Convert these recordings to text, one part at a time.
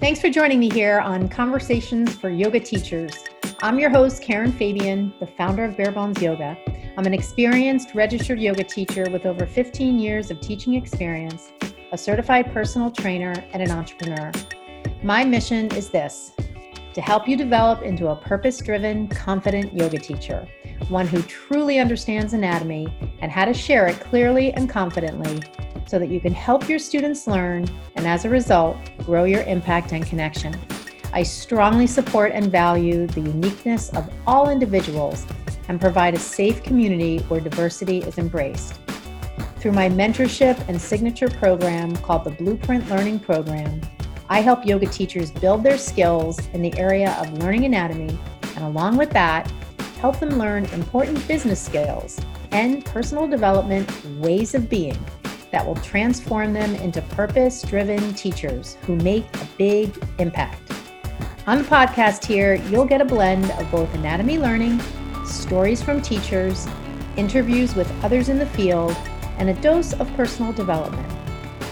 Thanks for joining me here on Conversations for Yoga Teachers. I'm your host, Karen Fabian, the founder of Bare Bones Yoga. I'm an experienced registered yoga teacher with over 15 years of teaching experience, a certified personal trainer, and an entrepreneur. My mission is this to help you develop into a purpose driven, confident yoga teacher, one who truly understands anatomy and how to share it clearly and confidently so that you can help your students learn and as a result, grow your impact and connection. I strongly support and value the uniqueness of all individuals and provide a safe community where diversity is embraced. Through my mentorship and signature program called the Blueprint Learning Program, I help yoga teachers build their skills in the area of learning anatomy, and along with that, help them learn important business skills and personal development ways of being that will transform them into purpose driven teachers who make a big impact. On the podcast here, you'll get a blend of both anatomy learning, stories from teachers, interviews with others in the field, and a dose of personal development.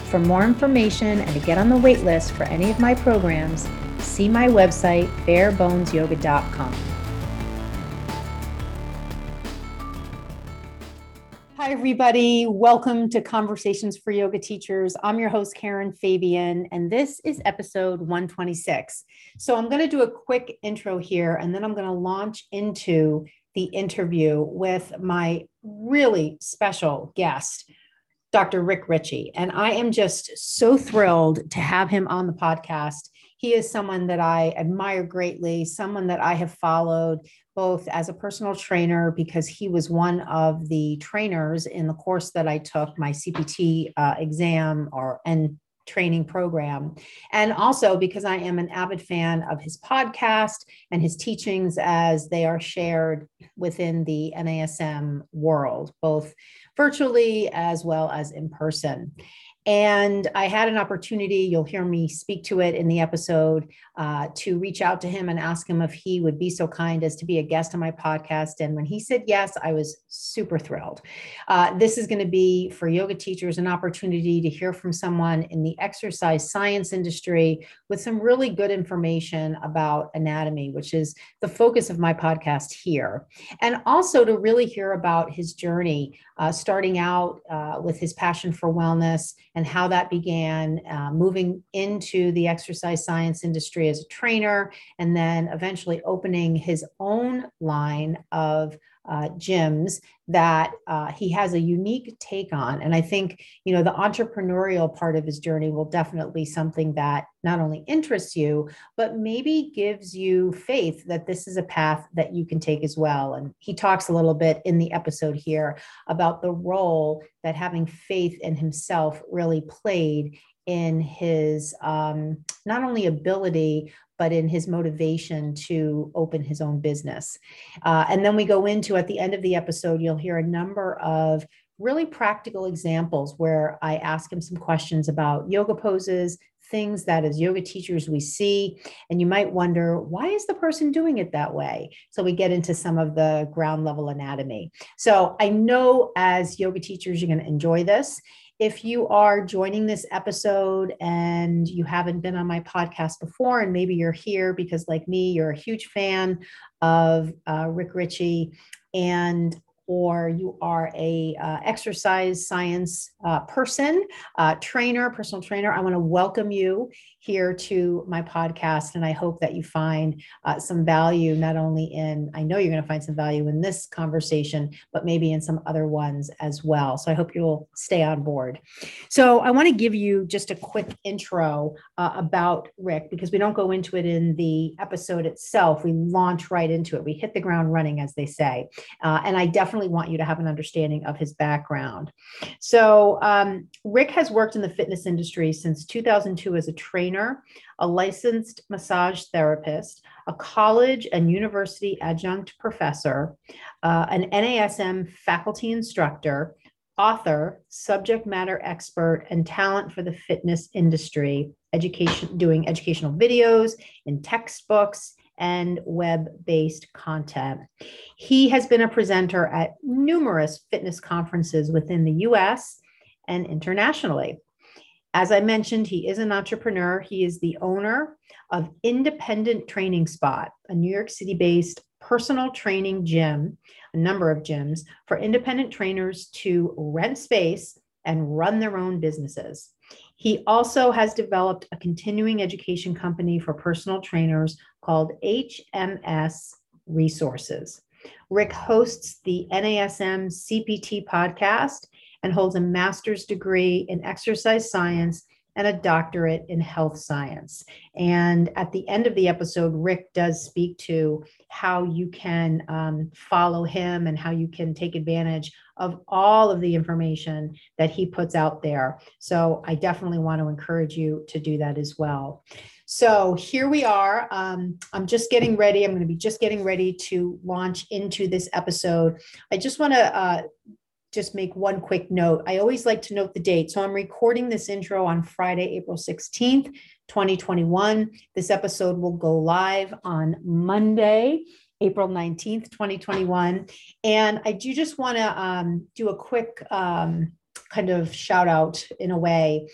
For more information and to get on the wait list for any of my programs, see my website, barebonesyoga.com. Hi, everybody. Welcome to Conversations for Yoga Teachers. I'm your host, Karen Fabian, and this is episode 126. So, I'm going to do a quick intro here, and then I'm going to launch into the interview with my really special guest, Dr. Rick Richey. And I am just so thrilled to have him on the podcast. He is someone that I admire greatly, someone that I have followed both as a personal trainer because he was one of the trainers in the course that I took, my CPT uh, exam or and training program. And also because I am an avid fan of his podcast and his teachings as they are shared within the NASM world, both virtually as well as in person. And I had an opportunity, you'll hear me speak to it in the episode, uh, to reach out to him and ask him if he would be so kind as to be a guest on my podcast. And when he said yes, I was super thrilled. Uh, this is going to be for yoga teachers an opportunity to hear from someone in the exercise science industry with some really good information about anatomy, which is the focus of my podcast here. And also to really hear about his journey, uh, starting out uh, with his passion for wellness and how that began, uh, moving into the exercise science industry as a trainer, and then eventually opening his own line of uh, gyms that uh, he has a unique take on. And I think, you know, the entrepreneurial part of his journey will definitely something that not only interests you, but maybe gives you faith that this is a path that you can take as well. And he talks a little bit in the episode here about the role that having faith in himself really played in his um, not only ability but in his motivation to open his own business. Uh, and then we go into at the end of the episode, you'll hear a number of really practical examples where I ask him some questions about yoga poses, things that as yoga teachers we see. And you might wonder, why is the person doing it that way? So we get into some of the ground level anatomy. So I know as yoga teachers, you're going to enjoy this if you are joining this episode and you haven't been on my podcast before, and maybe you're here because, like me, you're a huge fan of uh, Rick Richey, and or you are a uh, exercise science uh, person, uh, trainer, personal trainer, I want to welcome you here to my podcast. And I hope that you find uh, some value, not only in, I know you're going to find some value in this conversation, but maybe in some other ones as well. So I hope you'll stay on board. So I want to give you just a quick intro uh, about Rick because we don't go into it in the episode itself. We launch right into it. We hit the ground running, as they say. Uh, and I definitely want you to have an understanding of his background. So um, Rick has worked in the fitness industry since 2002 as a trainer trainer, a licensed massage therapist, a college and university adjunct professor, uh, an NASM faculty instructor, author, subject matter expert, and talent for the fitness industry, education, doing educational videos in textbooks and web based content. He has been a presenter at numerous fitness conferences within the US and internationally. As I mentioned, he is an entrepreneur. He is the owner of Independent Training Spot, a New York City based personal training gym, a number of gyms for independent trainers to rent space and run their own businesses. He also has developed a continuing education company for personal trainers called HMS Resources. Rick hosts the NASM CPT podcast and holds a master's degree in exercise science and a doctorate in health science. And at the end of the episode, Rick does speak to how you can um, follow him and how you can take advantage of all of the information that he puts out there. So I definitely want to encourage you to do that as well. So here we are. Um, I'm just getting ready. I'm going to be just getting ready to launch into this episode. I just want to uh, just make one quick note. I always like to note the date. So I'm recording this intro on Friday, April 16th, 2021. This episode will go live on Monday, April 19th, 2021. And I do just want to um, do a quick um, kind of shout out in a way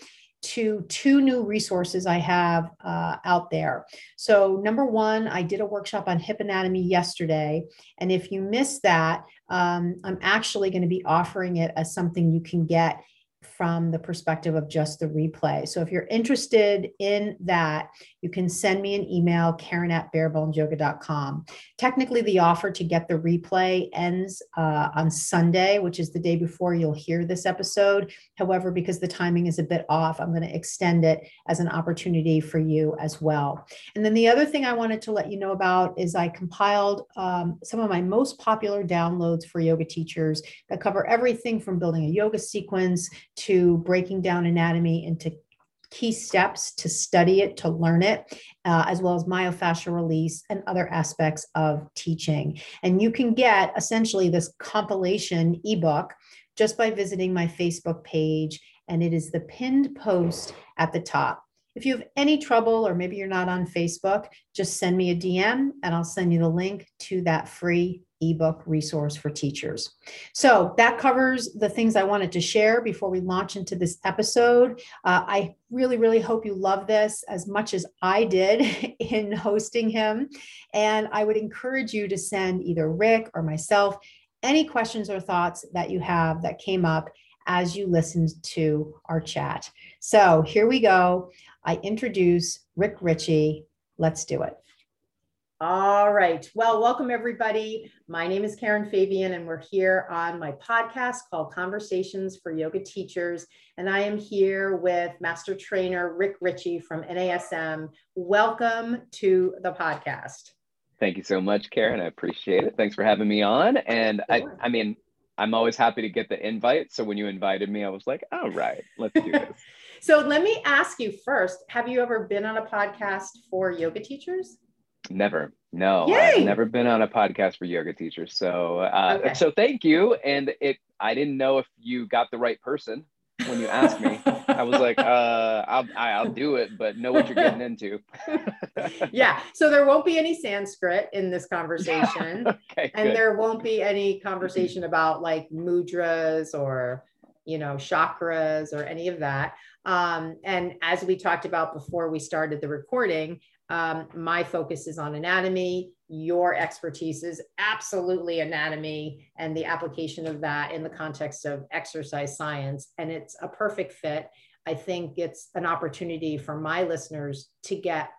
to two new resources I have uh, out there. So, number one, I did a workshop on hip anatomy yesterday. And if you missed that, um, I'm actually going to be offering it as something you can get from the perspective of just the replay. So if you're interested in that, you can send me an email, karen at barebonesyoga.com. Technically, the offer to get the replay ends uh, on Sunday, which is the day before you'll hear this episode. However, because the timing is a bit off, I'm going to extend it as an opportunity for you as well. And then the other thing I wanted to let you know about is I compiled um, some of my most popular downloads for yoga teachers that cover everything from building a yoga sequence to breaking down anatomy into key steps to study it, to learn it, uh, as well as myofascial release and other aspects of teaching. And you can get essentially this compilation ebook just by visiting my Facebook page, and it is the pinned post at the top. If you have any trouble, or maybe you're not on Facebook, just send me a DM and I'll send you the link to that free ebook resource for teachers. So that covers the things I wanted to share before we launch into this episode. Uh, I really, really hope you love this as much as I did in hosting him. And I would encourage you to send either Rick or myself any questions or thoughts that you have that came up as you listened to our chat. So here we go. I introduce Rick Richey. Let's do it. All right. Well, welcome everybody. My name is Karen Fabian, and we're here on my podcast called Conversations for Yoga Teachers. And I am here with Master Trainer Rick Richey from NASM. Welcome to the podcast. Thank you so much, Karen. I appreciate it. Thanks for having me on. And. I, I mean, I'm always happy to get the invite. So when you invited me, I was like, all right, let's do this. so let me ask you first Have you ever been on a podcast for yoga teachers? Never. No, Yay! I've never been on a podcast for yoga teachers. So, uh, okay. so thank you. And it, I didn't know if you got the right person when you asked me. I was like, uh, I'll, I'll do it, but know what you're getting into. yeah. So there won't be any Sanskrit in this conversation. okay, and good. there won't be any conversation about like mudras or, you know, chakras or any of that. Um, and as we talked about before we started the recording, um, my focus is on anatomy. Your expertise is absolutely anatomy and the application of that in the context of exercise science. And it's a perfect fit. I think it's an opportunity for my listeners to get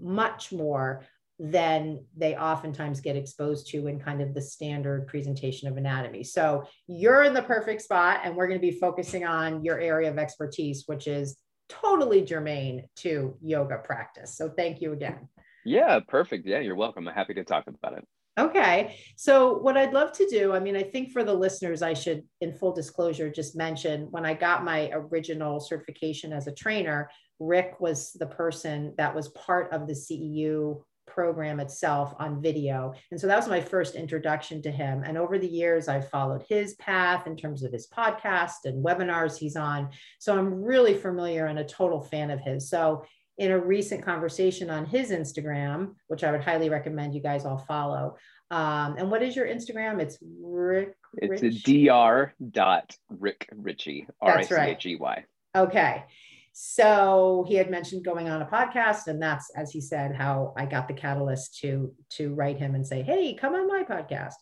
much more than they oftentimes get exposed to in kind of the standard presentation of anatomy. So you're in the perfect spot, and we're going to be focusing on your area of expertise, which is totally germane to yoga practice. So thank you again. Yeah, perfect. Yeah, you're welcome. I'm happy to talk about it. Okay. So, what I'd love to do, I mean, I think for the listeners, I should, in full disclosure, just mention when I got my original certification as a trainer, Rick was the person that was part of the CEU program itself on video. And so that was my first introduction to him. And over the years, I've followed his path in terms of his podcast and webinars he's on. So I'm really familiar and a total fan of his. So in a recent conversation on his Instagram, which I would highly recommend you guys all follow. Um, and what is your Instagram? It's Rick. It's a dr dot Rick Richey. R I C H E Y. Okay. So he had mentioned going on a podcast, and that's, as he said, how I got the catalyst to to write him and say, "Hey, come on my podcast."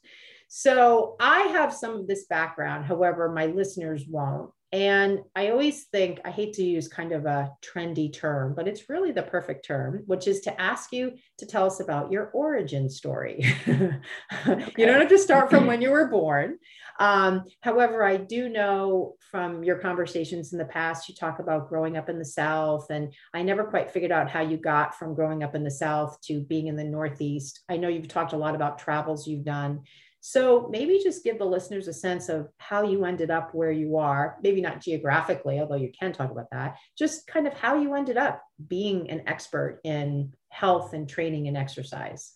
So I have some of this background, however, my listeners won't. And I always think, I hate to use kind of a trendy term, but it's really the perfect term, which is to ask you to tell us about your origin story. okay. You don't have to start from when you were born. Um, however, I do know from your conversations in the past, you talk about growing up in the South, and I never quite figured out how you got from growing up in the South to being in the Northeast. I know you've talked a lot about travels you've done. So maybe just give the listeners a sense of how you ended up where you are, maybe not geographically, although you can talk about that, just kind of how you ended up being an expert in health and training and exercise.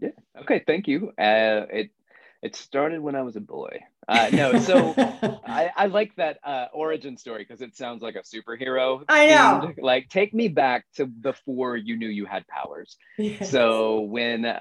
Yeah. Okay. Thank you. Uh, it it started when I was a boy. Uh, no, so I, I, like that uh, origin story because it sounds like a superhero. I know. Themed. Like, take me back to before you knew you had powers. Yes. So when uh,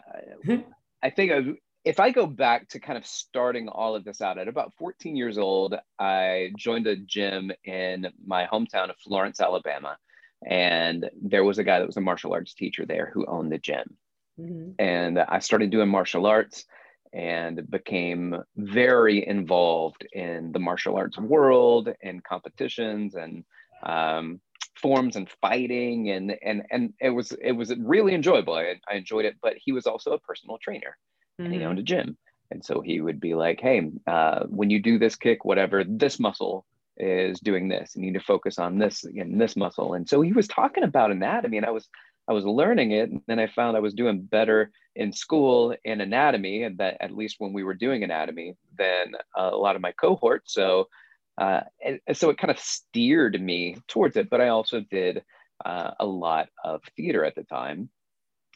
I think of, if I go back to kind of starting all of this out at about 14 years old, I joined a gym in my hometown of Florence, Alabama, and there was a guy that was a martial arts teacher there who owned the gym. Mm-hmm. And I started doing martial arts and became very involved in the martial arts world and competitions and um, forms and fighting and and and it was it was really enjoyable. I, I enjoyed it, but he was also a personal trainer. And he owned a mm-hmm. gym, and so he would be like, "Hey, uh, when you do this kick, whatever, this muscle is doing this. You need to focus on this and this muscle." And so he was talking about anatomy, and I was I was learning it, and then I found I was doing better in school in anatomy, and that at least when we were doing anatomy, than a lot of my cohort. So, uh, and, and so it kind of steered me towards it. But I also did uh, a lot of theater at the time,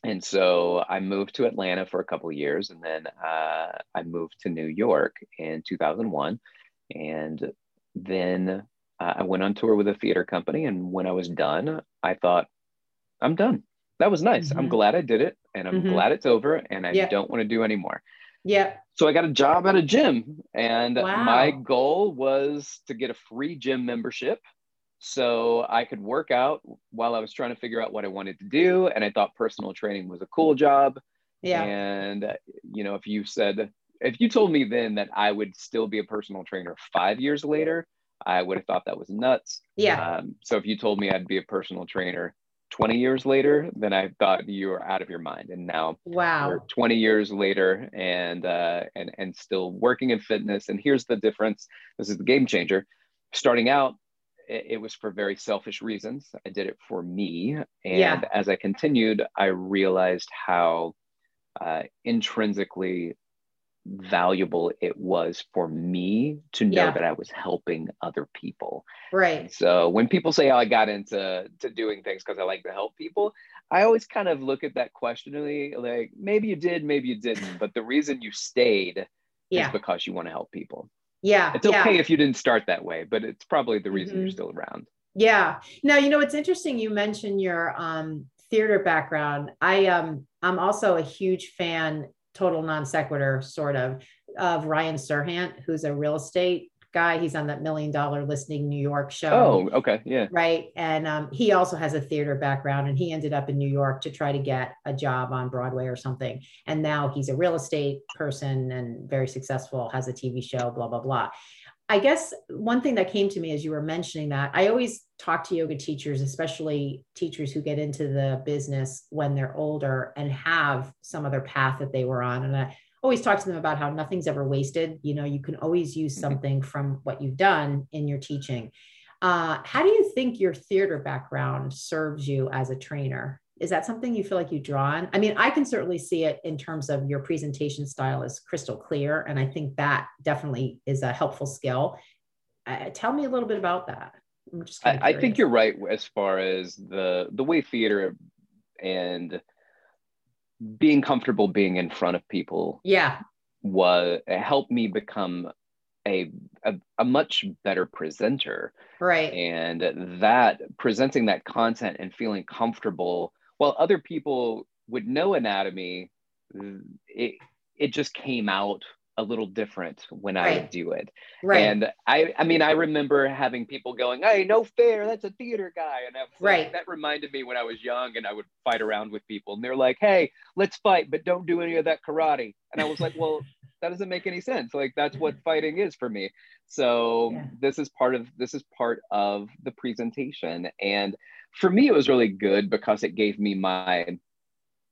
and so I moved to Atlanta for a couple of years, and then uh, I moved to New York in 2001, and then uh, I went on tour with a theater company. And when I was done, I thought I'm done. That was nice. Mm-hmm. I'm glad I did it and I'm mm-hmm. glad it's over and I yeah. don't want to do anymore. Yeah. So I got a job at a gym and wow. my goal was to get a free gym membership so I could work out while I was trying to figure out what I wanted to do and I thought personal training was a cool job. Yeah. And you know, if you said if you told me then that I would still be a personal trainer 5 years later, I would have thought that was nuts. Yeah. Um, so if you told me I'd be a personal trainer 20 years later, then I thought you were out of your mind. And now wow. 20 years later and uh, and and still working in fitness. And here's the difference. This is the game changer. Starting out, it, it was for very selfish reasons. I did it for me. And yeah. as I continued, I realized how uh, intrinsically valuable it was for me to know yeah. that I was helping other people. Right. So when people say, "Oh, I got into to doing things because I like to help people," I always kind of look at that questioningly, like maybe you did, maybe you didn't, but the reason you stayed yeah. is because you want to help people. Yeah. It's okay yeah. if you didn't start that way, but it's probably the reason mm-hmm. you're still around. Yeah. Now, you know, it's interesting you mentioned your um theater background. I um I'm also a huge fan total non sequitur sort of of Ryan Serhant, who's a real estate guy. He's on that million dollar listing New York show. Oh, okay. Yeah. Right. And um, he also has a theater background and he ended up in New York to try to get a job on Broadway or something. And now he's a real estate person and very successful, has a TV show, blah, blah, blah. I guess one thing that came to me as you were mentioning that, I always talk to yoga teachers, especially teachers who get into the business when they're older and have some other path that they were on. And I always talk to them about how nothing's ever wasted. You know, you can always use mm-hmm. something from what you've done in your teaching. Uh, how do you think your theater background serves you as a trainer? is that something you feel like you draw on? I mean, I can certainly see it in terms of your presentation style is crystal clear. And I think that definitely is a helpful skill. Uh, tell me a little bit about that. I, I, think you're right as far as the the way theater and being comfortable being in front of people yeah. was helped me become a, a, a much better presenter. Right. And that presenting that content and feeling comfortable while other people would know anatomy, it it just came out a little different when right. I do it. Right. And I, I mean, I remember having people going, "Hey, no fair, that's a theater guy," and I right. Like, that reminded me when I was young and I would fight around with people, and they're like, "Hey, let's fight, but don't do any of that karate." And I was like, "Well, that doesn't make any sense. Like that's what fighting is for me." So yeah. this is part of this is part of the presentation, and for me, it was really good because it gave me my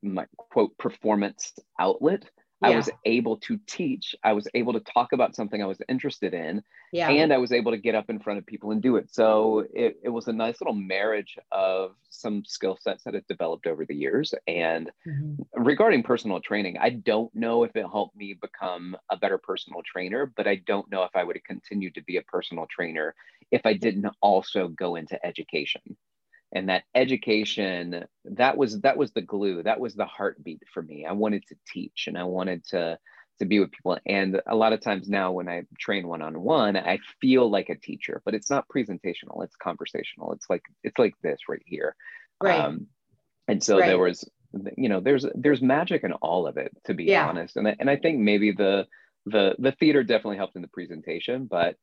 my quote performance outlet yeah. I was able to teach. I was able to talk about something I was interested in. Yeah. And I was able to get up in front of people and do it. So it, it was a nice little marriage of some skill sets that have developed over the years. And mm-hmm. regarding personal training, I don't know if it helped me become a better personal trainer, but I don't know if I would have continued to be a personal trainer if I didn't also go into education and that education that was that was the glue that was the heartbeat for me. I wanted to teach and i wanted to to be with people. And a lot of times now when i train one-on-one i feel like a teacher but it's not presentational it's conversational. It's like it's like this right here. Right. Um, and so right. there was you know there's there's magic in all of it to be yeah. honest. And I, and I think maybe the the the theater definitely helped in the presentation but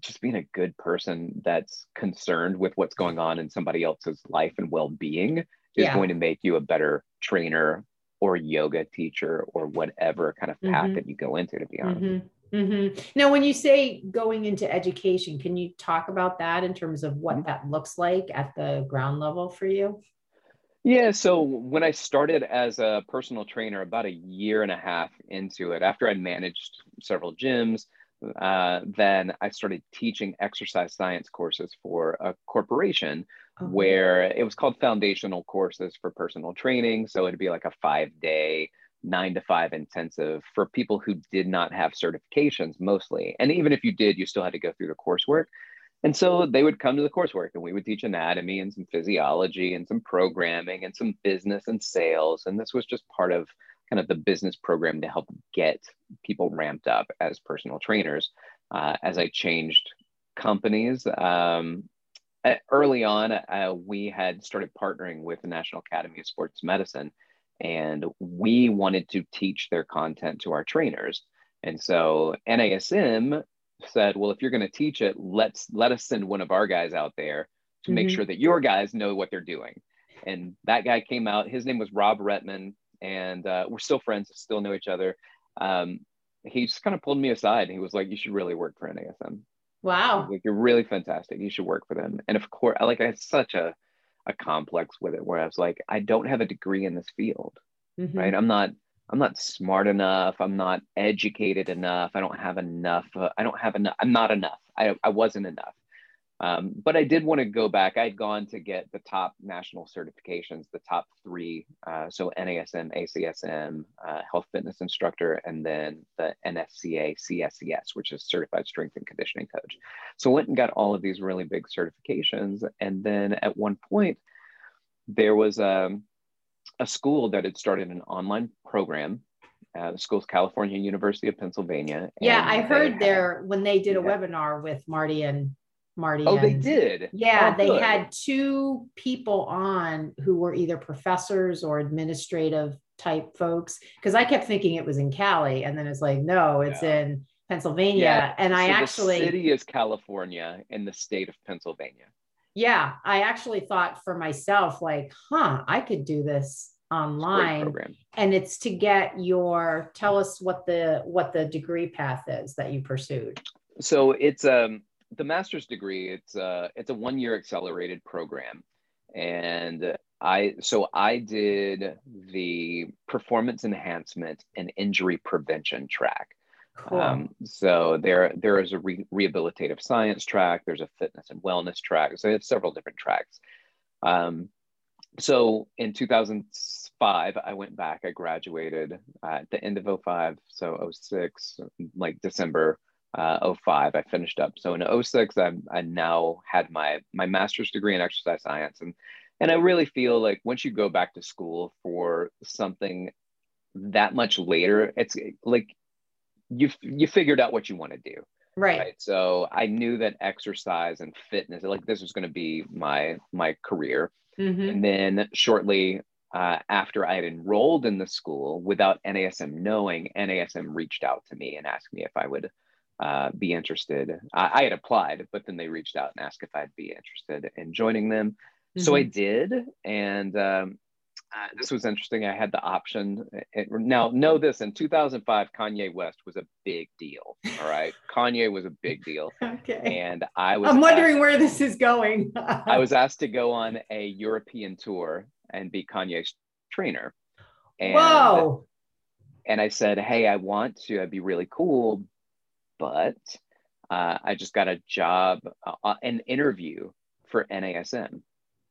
just being a good person that's concerned with what's going on in somebody else's life and well-being is yeah. going to make you a better trainer or yoga teacher or whatever kind of path mm-hmm. that you go into to be honest mm-hmm. Mm-hmm. now when you say going into education can you talk about that in terms of what that looks like at the ground level for you yeah, so when I started as a personal trainer about a year and a half into it, after I'd managed several gyms, uh, then I started teaching exercise science courses for a corporation oh. where it was called foundational courses for personal training. So it'd be like a five day, nine to five intensive for people who did not have certifications mostly. And even if you did, you still had to go through the coursework. And so they would come to the coursework and we would teach anatomy and some physiology and some programming and some business and sales. And this was just part of kind of the business program to help get people ramped up as personal trainers. Uh, as I changed companies, um, early on, uh, we had started partnering with the National Academy of Sports Medicine, and we wanted to teach their content to our trainers. And so NASM said, "Well, if you're going to teach it, let's let us send one of our guys out there to mm-hmm. make sure that your guys know what they're doing." And that guy came out. His name was Rob Retman and uh, we're still friends, still know each other. Um, he just kind of pulled me aside and he was like, "You should really work for NASM." Wow, like you're really fantastic. You should work for them. And of course, like I had such a a complex with it, where I was like, I don't have a degree in this field, mm-hmm. right? I'm not I'm not smart enough. I'm not educated enough. I don't have enough. Uh, I don't have enough. I'm not enough. I, I wasn't enough. Um, but I did want to go back. I'd gone to get the top national certifications, the top three. Uh, so NASM, ACSM, uh, health fitness instructor, and then the NSCA CSCS, which is certified strength and conditioning coach. So I went and got all of these really big certifications. And then at one point, there was um, a school that had started an online program uh, the school's California University of Pennsylvania. Yeah, I heard had, there when they did a yeah. webinar with Marty and Marty. Oh, they did. Yeah, oh, they good. had two people on who were either professors or administrative type folks. Because I kept thinking it was in Cali, and then it's like, no, it's yeah. in Pennsylvania. Yeah. And I actually the city is California in the state of Pennsylvania. Yeah, I actually thought for myself, like, huh, I could do this online and it's to get your tell us what the what the degree path is that you pursued so it's um the master's degree it's uh it's a one year accelerated program. And i so i did the performance enhancement and injury prevention track. Cool. um, so there there is a re- rehabilitative science track there's a fitness and wellness track so it's several different tracks. Um, so in 2005 i went back i graduated at the end of 05 so 06 like december uh, 05 i finished up so in 06 I, I now had my my master's degree in exercise science and and i really feel like once you go back to school for something that much later it's like you you figured out what you want to do right. right so i knew that exercise and fitness like this was going to be my my career mm-hmm. and then shortly uh, after I had enrolled in the school without NASM knowing, NASM reached out to me and asked me if I would uh, be interested. I, I, had applied, but then they reached out and asked if I'd be interested in joining them. Mm-hmm. So I mm-hmm. did. And um, uh, this was interesting. I had the option. It, now, know this in 2005, Kanye West was a big deal. All right. Kanye was a big deal. Okay. And I was. I'm wondering asked, where this is going. I was asked to go on a European tour and be Kanye's trainer. And, Whoa. And I said, Hey, I want to. I'd be really cool. But uh, I just got a job, uh, an interview for NASM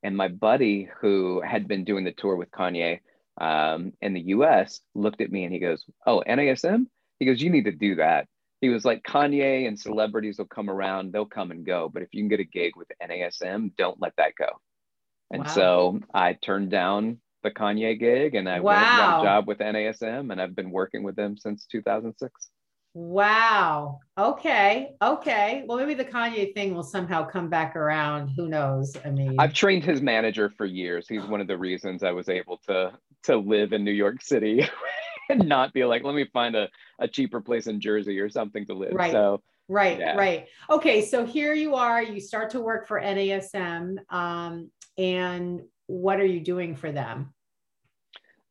and my buddy, who had been doing the tour with Kanye um, in the US, looked at me and he goes, Oh, NASM? He goes, You need to do that. He was like, Kanye and celebrities will come around, they'll come and go. But if you can get a gig with NASM, don't let that go. And wow. so I turned down the Kanye gig and I wow. went and got a job with NASM and I've been working with them since 2006. Wow. Okay. Okay. Well, maybe the Kanye thing will somehow come back around. Who knows? I mean, I've trained his manager for years. He's one of the reasons I was able to to live in New York City and not be like, let me find a, a cheaper place in Jersey or something to live. Right. So right, yeah. right. Okay. So here you are. You start to work for NASM. Um, and what are you doing for them?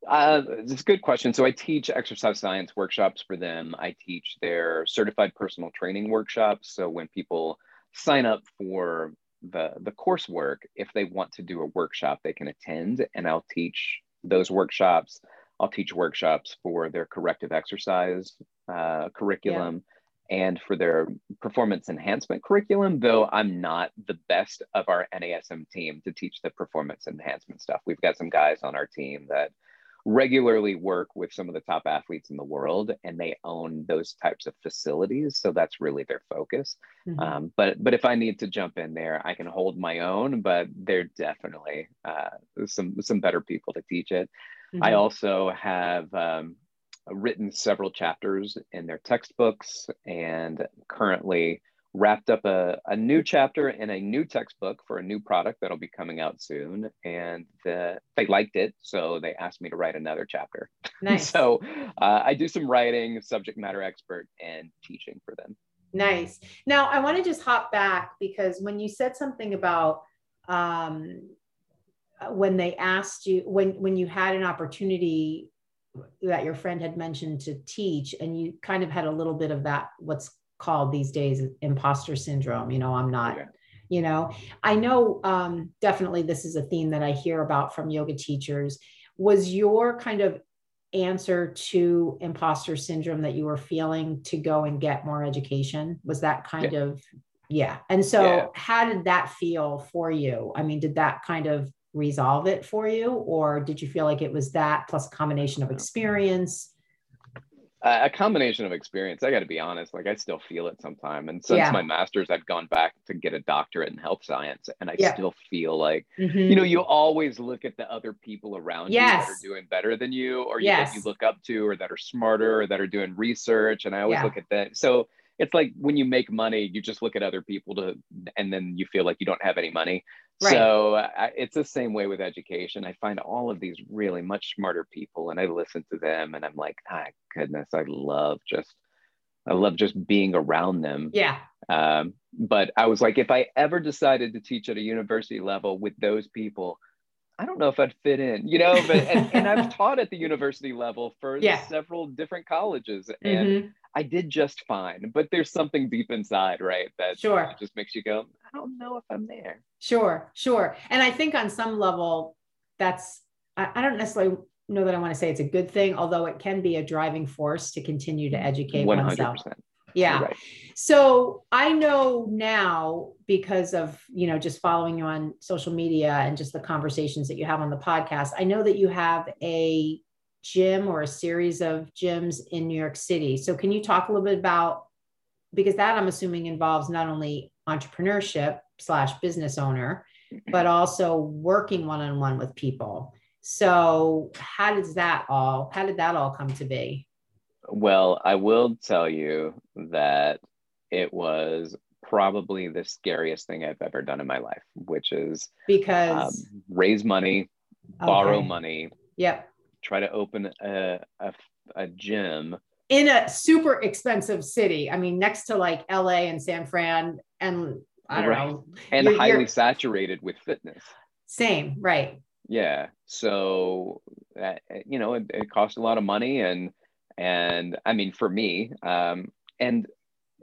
Uh, it's a good question. So I teach exercise science workshops for them. I teach their certified personal training workshops. So when people sign up for the the coursework, if they want to do a workshop, they can attend, and I'll teach those workshops. I'll teach workshops for their corrective exercise uh, curriculum. Yeah. And for their performance enhancement curriculum, though I'm not the best of our NASM team to teach the performance enhancement stuff. We've got some guys on our team that regularly work with some of the top athletes in the world and they own those types of facilities so that's really their focus mm-hmm. um, but but if i need to jump in there i can hold my own but they're definitely uh, some some better people to teach it mm-hmm. i also have um, written several chapters in their textbooks and currently wrapped up a, a new chapter in a new textbook for a new product that'll be coming out soon. And the, they liked it so they asked me to write another chapter. Nice. So uh, i do some writing subject matter expert and teaching for them. Nice. Now i want to just hop back because when you said something about um, when they asked you when when you had an opportunity that your friend had mentioned to teach and you kind of had a little bit of that what's called these days imposter syndrome. You know, I'm not, you know, I know um, definitely this is a theme that I hear about from yoga teachers. Was your kind of answer to imposter syndrome that you were feeling to go and get more education? Was that kind yeah. of, yeah. And so, yeah. how did that feel for you? I mean, did that kind of resolve it for you, or did you feel like it was that plus a combination of experience? A combination of experience i got to be honest like i still feel it sometime and since yeah. my master's i've gone back to get a doctorate in health science and i yeah. still feel like mm-hmm. you know you always look at the other people around yes. you that are doing better than you or yes. you, that you look up to or that are smarter or that are doing research and i always yeah. look at that so it's like when you make money you just look at other people to and then you feel like you don't have any money. Right. so I, it's the same way with education. I find all of these really much smarter people and i listen to them and i'm like ah goodness i love just i love just being around them. Yeah. Um, but i was like if i ever decided to teach at a university level with those people I don't know if I'd fit in, you know, but and, and I've taught at the university level for yeah. several different colleges and mm-hmm. I did just fine, but there's something deep inside, right? That sure. just makes you go, I don't know if I'm there. Sure, sure. And I think on some level, that's, I, I don't necessarily know that I want to say it's a good thing, although it can be a driving force to continue to educate 100%. oneself. Yeah. Right. So I know now because of, you know, just following you on social media and just the conversations that you have on the podcast, I know that you have a gym or a series of gyms in New York City. So can you talk a little bit about because that I'm assuming involves not only entrepreneurship slash business owner, mm-hmm. but also working one-on-one with people. So how does that all how did that all come to be? Well, I will tell you that it was probably the scariest thing I've ever done in my life, which is because um, raise money borrow money. Yep. Try to open a, a, a gym in a super expensive city. I mean, next to like LA and San Fran and I don't right. know. And you're, highly you're... saturated with fitness. Same, right. Yeah. So, uh, you know, it, it costs a lot of money and, and I mean, for me, um, and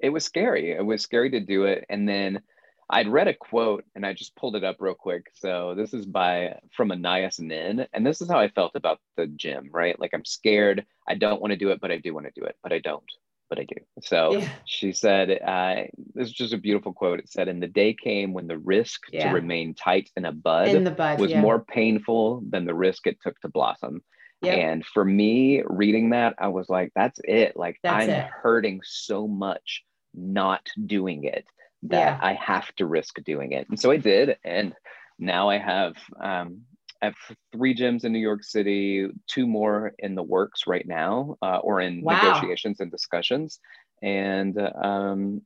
it was scary. It was scary to do it. And then I'd read a quote and I just pulled it up real quick. So this is by from Anais Nin. And this is how I felt about the gym, right? Like I'm scared. I don't want to do it, but I do want to do it, but I don't, but I do. So yeah. she said, uh, this is just a beautiful quote. It said, "In the day came when the risk yeah. to remain tight in a bud, in bud was yeah. more painful than the risk it took to blossom. Yep. And for me, reading that, I was like, that's it. Like that's I'm it. hurting so much not doing it that yeah. I have to risk doing it. And so I did. And now I have um, I have three gyms in New York City, two more in the works right now, uh, or in wow. negotiations and discussions, and um,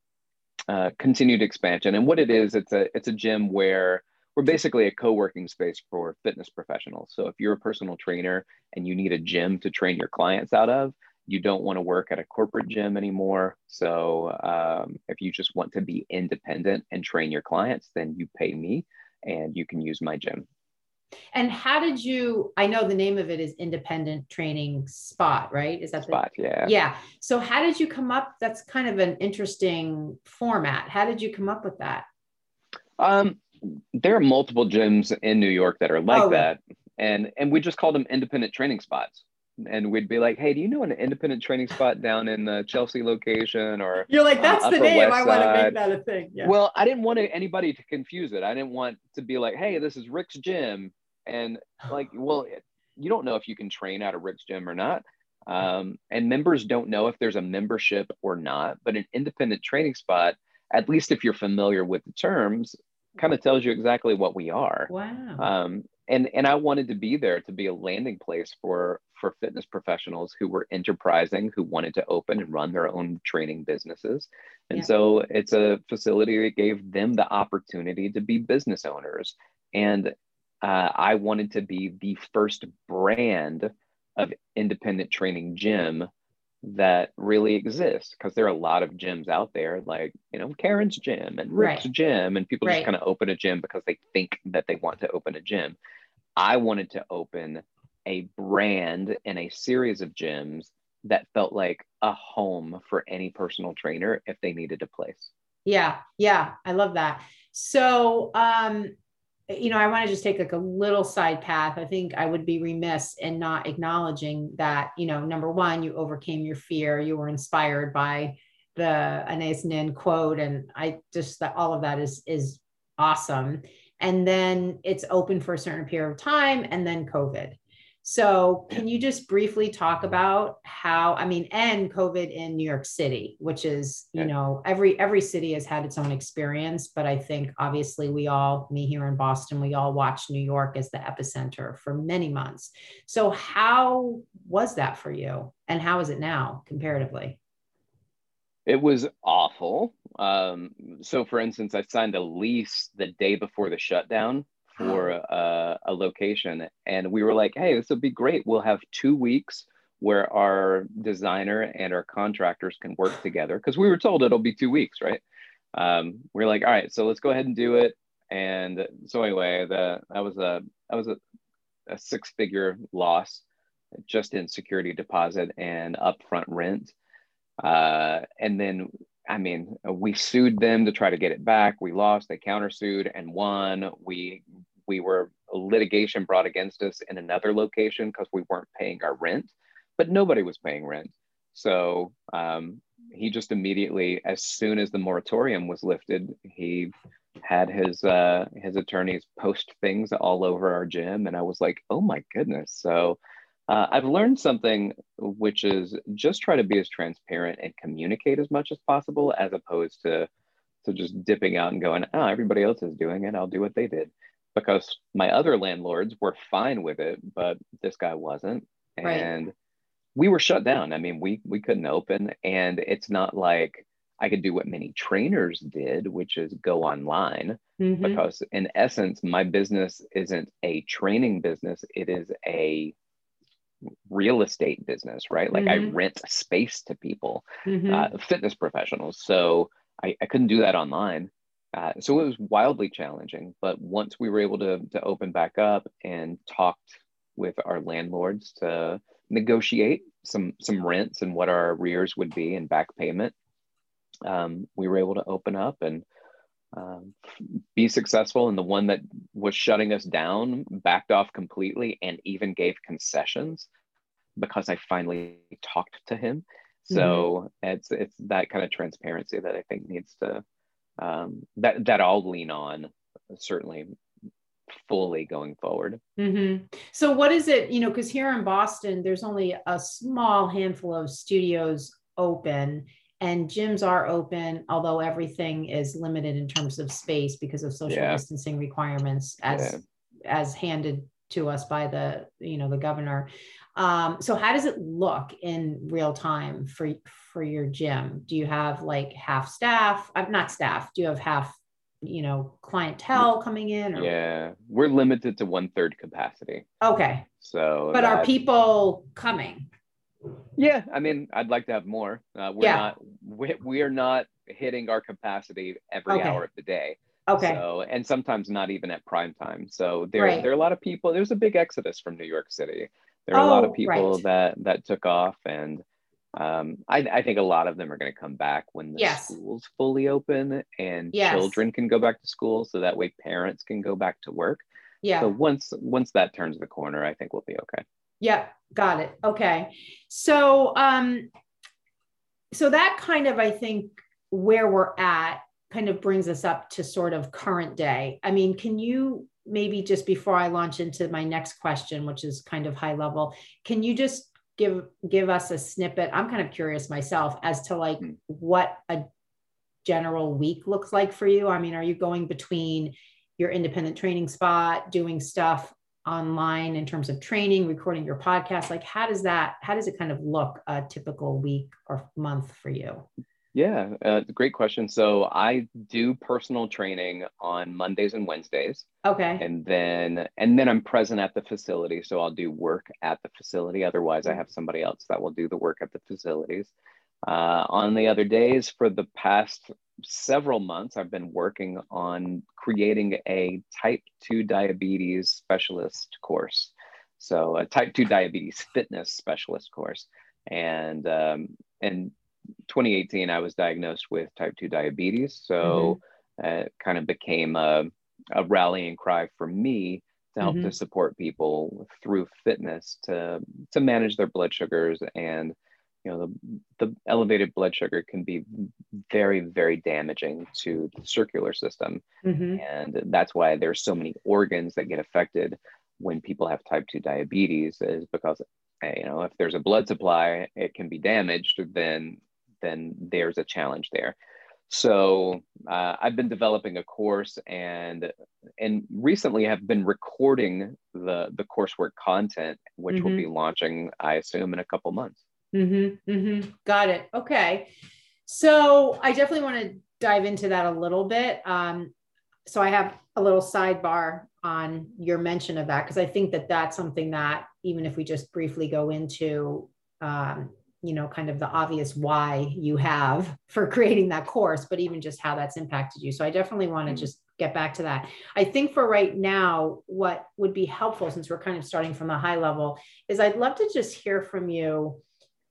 uh, continued expansion. And what it is, it's a it's a gym where we're basically a co-working space for fitness professionals. So if you're a personal trainer and you need a gym to train your clients out of, you don't want to work at a corporate gym anymore. So um, if you just want to be independent and train your clients, then you pay me and you can use my gym. And how did you? I know the name of it is Independent Training Spot, right? Is that Spot? The, yeah. Yeah. So how did you come up? That's kind of an interesting format. How did you come up with that? Um, there are multiple gyms in New York that are like oh, that, and and we just called them independent training spots and we'd be like, "Hey, do you know an independent training spot down in the Chelsea location?" Or you're like, "That's uh, the name. I want to make that a thing." Yeah. Well, I didn't want anybody to confuse it. I didn't want to be like, "Hey, this is Rick's gym," and like, well, you don't know if you can train out of Rick's gym or not. Um, and members don't know if there's a membership or not. But an independent training spot, at least if you're familiar with the terms, kind of tells you exactly what we are. Wow. Um, and and I wanted to be there to be a landing place for for fitness professionals who were enterprising, who wanted to open and run their own training businesses. And yeah. so it's a facility that gave them the opportunity to be business owners. And uh, I wanted to be the first brand of independent training gym that really exists because there are a lot of gyms out there like you know karen's gym and rick's right. gym and people right. just kind of open a gym because they think that they want to open a gym I wanted to open a brand and a series of gyms that felt like a home for any personal trainer if they needed a place. Yeah, yeah, I love that. So, um, you know, I want to just take like a little side path. I think I would be remiss in not acknowledging that, you know, number one, you overcame your fear, you were inspired by the Anais Nin quote, and I just that all of that is is awesome. And then it's open for a certain period of time and then covid so can you just briefly talk about how i mean and covid in new york city which is you know every every city has had its own experience but i think obviously we all me here in boston we all watched new york as the epicenter for many months. So how was that for you? And how is it now comparatively? It was awful. Um, so, for instance, I signed a lease the day before the shutdown for uh, a location, and we were like, "Hey, this would be great. We'll have two weeks where our designer and our contractors can work together." Because we were told it'll be two weeks, right? Um, we are like, "All right, so let's go ahead and do it." And so, anyway, the that was a that was a, a six figure loss just in security deposit and upfront rent uh, and then, I mean, we sued them to try to get it back. We lost. They countersued and won. We we were litigation brought against us in another location because we weren't paying our rent, but nobody was paying rent. So um, he just immediately, as soon as the moratorium was lifted, he had his uh, his attorneys post things all over our gym, and I was like, oh my goodness. So uh, I've learned something which is just try to be as transparent and communicate as much as possible, as opposed to to just dipping out and going, oh, everybody else is doing it, I'll do what they did. Because my other landlords were fine with it, but this guy wasn't, and right. we were shut down. I mean, we we couldn't open, and it's not like I could do what many trainers did, which is go online, mm-hmm. because in essence, my business isn't a training business, it is a real estate business, right? Like mm-hmm. I rent space to people, mm-hmm. uh, fitness professionals. So I, I couldn't do that online. Uh, so it was wildly challenging. But once we were able to, to open back up and talked with our landlords to negotiate some some rents and what our arrears would be and back payment, um, we were able to open up and um, be successful. And the one that was shutting us down backed off completely and even gave concessions because I finally talked to him. So mm-hmm. it's it's that kind of transparency that I think needs to um, that that I'll lean on certainly fully going forward. Mm-hmm. So what is it? You know, because here in Boston, there's only a small handful of studios open and gyms are open although everything is limited in terms of space because of social yeah. distancing requirements as yeah. as handed to us by the you know the governor um, so how does it look in real time for for your gym do you have like half staff i'm uh, not staff do you have half you know clientele coming in or? yeah we're limited to one third capacity okay so but are people coming yeah, I mean, I'd like to have more. Uh, we're yeah. not we, we are not hitting our capacity every okay. hour of the day. Okay. So and sometimes not even at prime time. So there right. there are a lot of people. There's a big exodus from New York City. There are oh, a lot of oh, people right. that that took off, and um, I, I think a lot of them are going to come back when the yes. schools fully open and yes. children can go back to school, so that way parents can go back to work. Yeah. So once once that turns the corner, I think we'll be okay. Yep, got it. Okay. So um so that kind of I think where we're at kind of brings us up to sort of current day. I mean, can you maybe just before I launch into my next question, which is kind of high level, can you just give give us a snippet? I'm kind of curious myself as to like hmm. what a general week looks like for you. I mean, are you going between your independent training spot, doing stuff online in terms of training, recording your podcast? Like, how does that, how does it kind of look a typical week or month for you? Yeah, uh, great question. So I do personal training on Mondays and Wednesdays. Okay. And then and then I'm present at the facility, so I'll do work at the facility. Otherwise, I have somebody else that will do the work at the facilities. Uh, on the other days, for the past several months, I've been working on creating a type 2 diabetes specialist course. So, a type 2 diabetes fitness specialist course. And um, in 2018, I was diagnosed with type 2 diabetes. So, mm-hmm. it kind of became a, a rallying cry for me to help mm-hmm. to support people through fitness to, to manage their blood sugars and you know the, the elevated blood sugar can be very very damaging to the circular system mm-hmm. and that's why there's so many organs that get affected when people have type 2 diabetes is because you know if there's a blood supply it can be damaged then then there's a challenge there so uh, i've been developing a course and and recently have been recording the the coursework content which mm-hmm. will be launching i assume in a couple months Mm-hmm, mm-hmm. Got it. Okay. So I definitely want to dive into that a little bit. Um, so I have a little sidebar on your mention of that because I think that that's something that even if we just briefly go into, um, you know, kind of the obvious why you have for creating that course, but even just how that's impacted you. So I definitely want to mm-hmm. just get back to that. I think for right now, what would be helpful since we're kind of starting from a high level is I'd love to just hear from you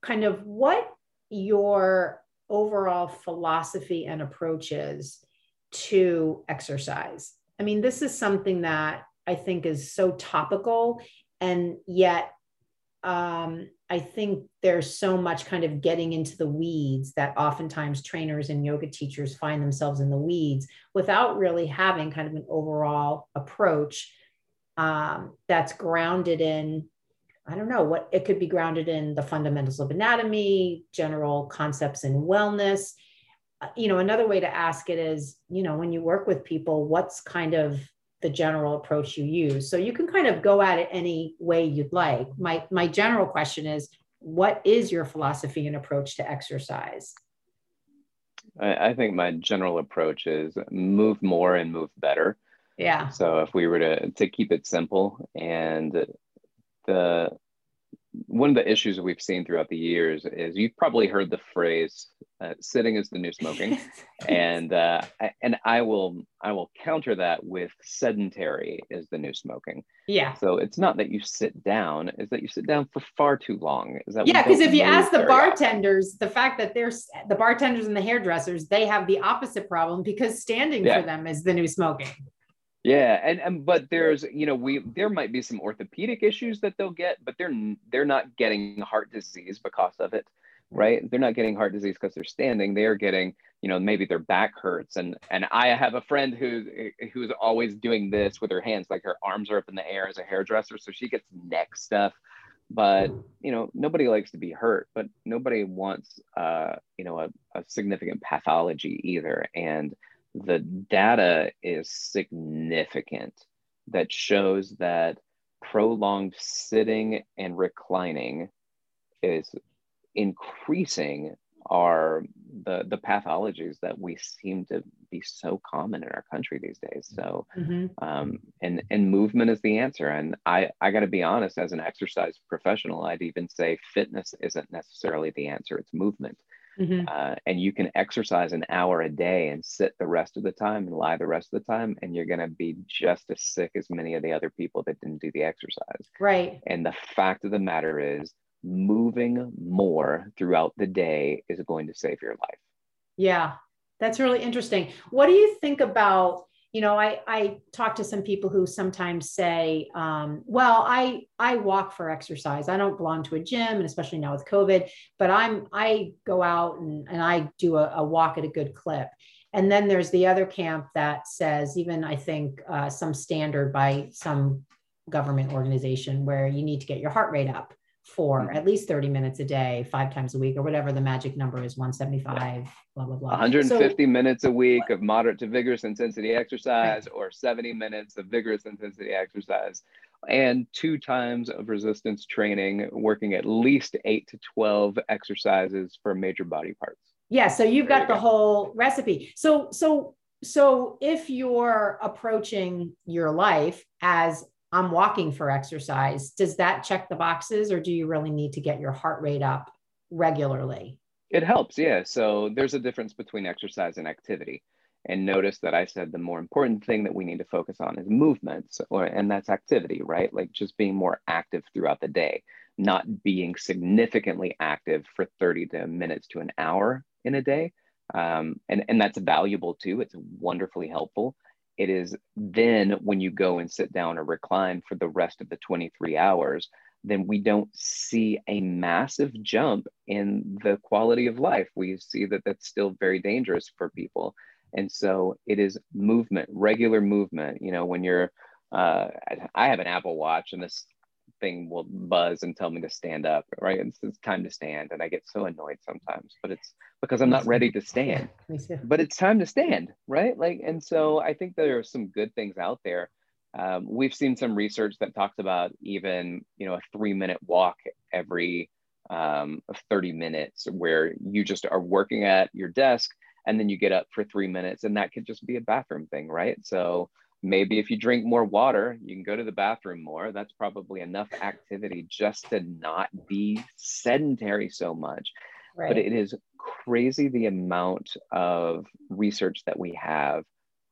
kind of what your overall philosophy and approach is to exercise. I mean, this is something that I think is so topical, and yet um, I think there's so much kind of getting into the weeds that oftentimes trainers and yoga teachers find themselves in the weeds without really having kind of an overall approach um, that's grounded in I don't know what it could be grounded in the fundamentals of anatomy, general concepts in wellness. Uh, you know, another way to ask it is, you know, when you work with people, what's kind of the general approach you use? So you can kind of go at it any way you'd like. My my general question is, what is your philosophy and approach to exercise? I, I think my general approach is move more and move better. Yeah. So if we were to to keep it simple and the one of the issues that we've seen throughout the years is you've probably heard the phrase uh, "sitting is the new smoking," and uh, and I will I will counter that with sedentary is the new smoking. Yeah. So it's not that you sit down; is that you sit down for far too long. Is that yeah? Because if you ask the bartenders, often. the fact that there's the bartenders and the hairdressers, they have the opposite problem because standing yeah. for them is the new smoking. Yeah, and, and but there's you know we there might be some orthopedic issues that they'll get, but they're they're not getting heart disease because of it, right? They're not getting heart disease because they're standing. They're getting you know maybe their back hurts, and and I have a friend who who's always doing this with her hands, like her arms are up in the air as a hairdresser, so she gets neck stuff. But you know nobody likes to be hurt, but nobody wants uh, you know a, a significant pathology either, and the data is significant that shows that prolonged sitting and reclining is increasing our the the pathologies that we seem to be so common in our country these days. So mm-hmm. um, and and movement is the answer. And i i got to be honest as an exercise professional i'd even say fitness isn't necessarily the answer. It's movement Mm-hmm. Uh, and you can exercise an hour a day and sit the rest of the time and lie the rest of the time, and you're going to be just as sick as many of the other people that didn't do the exercise. Right. And the fact of the matter is, moving more throughout the day is going to save your life. Yeah, that's really interesting. What do you think about you know i i talk to some people who sometimes say um, well i i walk for exercise. I don't belong to a gym and especially now with covid but i'm i go out and, and i do a, a walk at a good clip. And then there's the other camp that says even i think uh, some standard by some government organization where you need to get your heart rate up for at least 30 minutes a day, five times a week, or whatever the magic number is 175, blah, blah, blah. 150 so, minutes a week of moderate to vigorous intensity exercise, right. or 70 minutes of vigorous intensity exercise, and two times of resistance training, working at least eight to 12 exercises for major body parts. Yeah. So you've got the whole recipe. So, so, so if you're approaching your life as I'm walking for exercise. Does that check the boxes or do you really need to get your heart rate up regularly? It helps, yeah. So there's a difference between exercise and activity. And notice that I said the more important thing that we need to focus on is movements, or and that's activity, right? Like just being more active throughout the day, not being significantly active for 30 to minutes to an hour in a day. Um, and, and that's valuable too. It's wonderfully helpful. It is then when you go and sit down or recline for the rest of the 23 hours, then we don't see a massive jump in the quality of life. We see that that's still very dangerous for people. And so it is movement, regular movement. You know, when you're, uh, I have an Apple Watch and this thing will buzz and tell me to stand up, right? It's, it's time to stand. And I get so annoyed sometimes, but it's because I'm not ready to stand. But it's time to stand, right? Like, and so I think there are some good things out there. Um, we've seen some research that talks about even, you know, a three minute walk every um, 30 minutes where you just are working at your desk and then you get up for three minutes and that could just be a bathroom thing, right? So maybe if you drink more water, you can go to the bathroom more. That's probably enough activity just to not be sedentary so much. Right. But it is crazy the amount of research that we have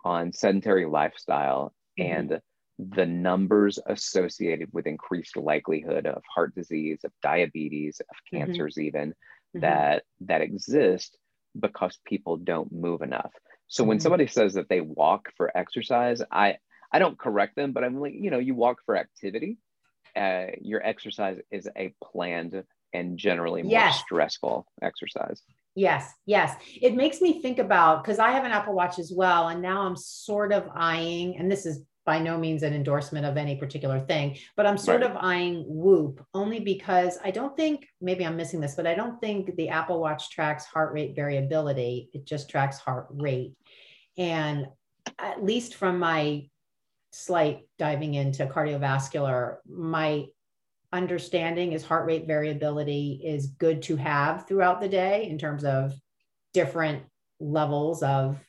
on sedentary lifestyle mm-hmm. and the numbers associated with increased likelihood of heart disease, of diabetes, of mm-hmm. cancers, mm-hmm. even mm-hmm. that that exist because people don't move enough. So when mm-hmm. somebody says that they walk for exercise, I I don't correct them, but I'm like, you know, you walk for activity. Uh, your exercise is a planned and generally more yes. stressful exercise. Yes, yes. It makes me think about because I have an Apple Watch as well, and now I'm sort of eyeing, and this is by no means an endorsement of any particular thing, but I'm sort right. of eyeing Whoop only because I don't think, maybe I'm missing this, but I don't think the Apple Watch tracks heart rate variability. It just tracks heart rate. And at least from my slight diving into cardiovascular, my understanding is heart rate variability is good to have throughout the day in terms of different levels of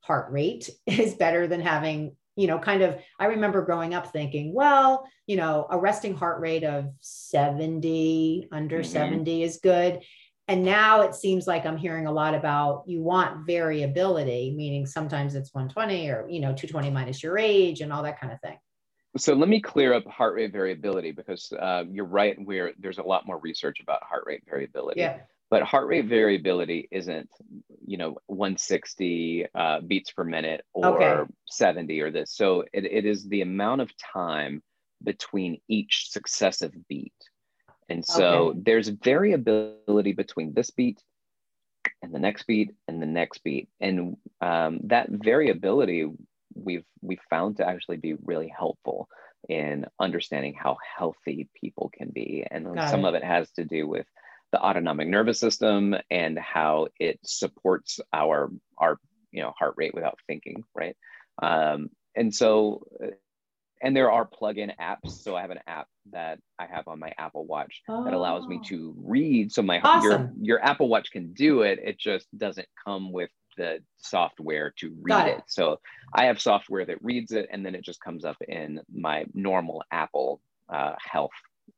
heart rate is better than having you know kind of i remember growing up thinking well you know a resting heart rate of 70 under mm-hmm. 70 is good. And now it seems like i'm hearing a lot about you want variability meaning sometimes it's 120 or you know 220 minus your age and all that kind of thing. So let me clear up heart rate variability because uh, you're right where there's a lot more research about heart rate variability. Yeah but heart rate variability isn't you know 160 uh, beats per minute or okay. 70 or this so it, it is the amount of time between each successive beat and so okay. there's variability between this beat and the next beat and the next beat and um, that variability we've we've found to actually be really helpful in understanding how healthy people can be and Got some it. of it has to do with the autonomic nervous system and how it supports our our you know heart rate without thinking right um, and so and there are plug-in apps so i have an app that i have on my apple watch oh. that allows me oh. to read so my awesome. your your apple watch can do it it just doesn't come with the software to read it. it. so i have software that reads it and then it just comes up in my normal apple uh, health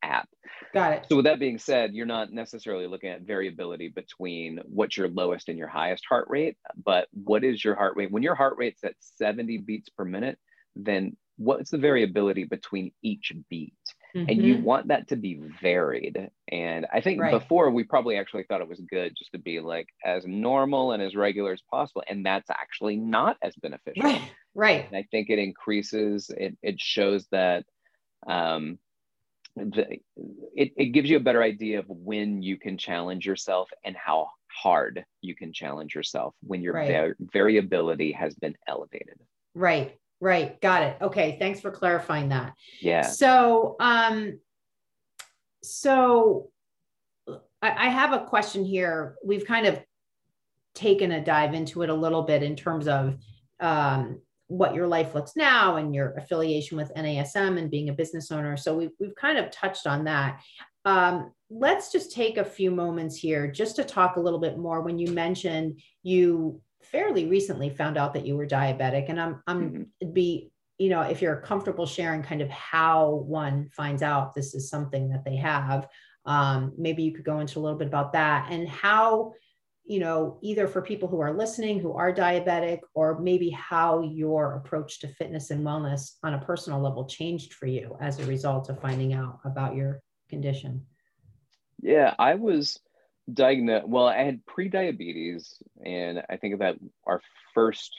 app. Got it. So with that being said, you're not necessarily looking at variability between what's your lowest and your highest heart rate, but what is your heart rate? When your heart rate's at 70 beats per minute, then what's the variability between each beat? Mm-hmm. And you mm-hmm. want that to be varied. And I think right. before we probably actually thought it was good just to be like as normal and as regular as possible. And that's actually not as beneficial. Right. Right. And I think it increases, it, it shows that um, the, it, it gives you a better idea of when you can challenge yourself and how hard you can challenge yourself when your right. va- variability has been elevated. Right, right. Got it. Okay. Thanks for clarifying that. Yeah. So, um, so I, I have a question here. We've kind of taken a dive into it a little bit in terms of um, what your life looks now and your affiliation with NASM and being a business owner. So we've, we've kind of touched on that. Um, let's just take a few moments here just to talk a little bit more when you mentioned you fairly recently found out that you were diabetic and I'm, I'm mm-hmm. be, you know, if you're comfortable sharing kind of how one finds out this is something that they have, um, maybe you could go into a little bit about that and how you know, either for people who are listening who are diabetic, or maybe how your approach to fitness and wellness on a personal level changed for you as a result of finding out about your condition? Yeah, I was diagnosed. Well, I had pre-diabetes, and I think that our first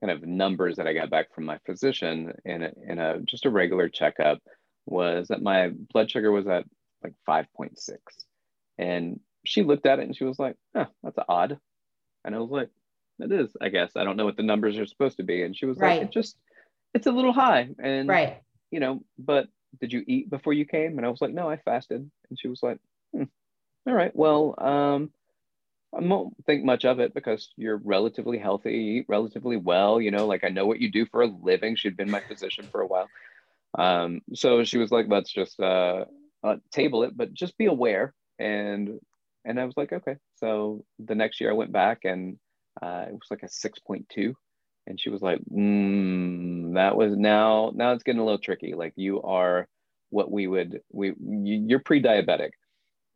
kind of numbers that I got back from my physician in a, in a just a regular checkup was that my blood sugar was at like 5.6 and she looked at it and she was like, "Huh, that's odd," and I was like, "It is, I guess. I don't know what the numbers are supposed to be." And she was right. like, "It just, it's a little high." And right, you know, but did you eat before you came? And I was like, "No, I fasted." And she was like, hmm, "All right, well, um." I won't think much of it because you're relatively healthy, you eat relatively well. You know, like I know what you do for a living. She'd been my physician for a while. Um, so she was like, let's just uh, uh, table it, but just be aware. And and I was like, okay. So the next year I went back and uh, it was like a 6.2. And she was like, mm, that was now, now it's getting a little tricky. Like you are what we would, we, you're pre-diabetic.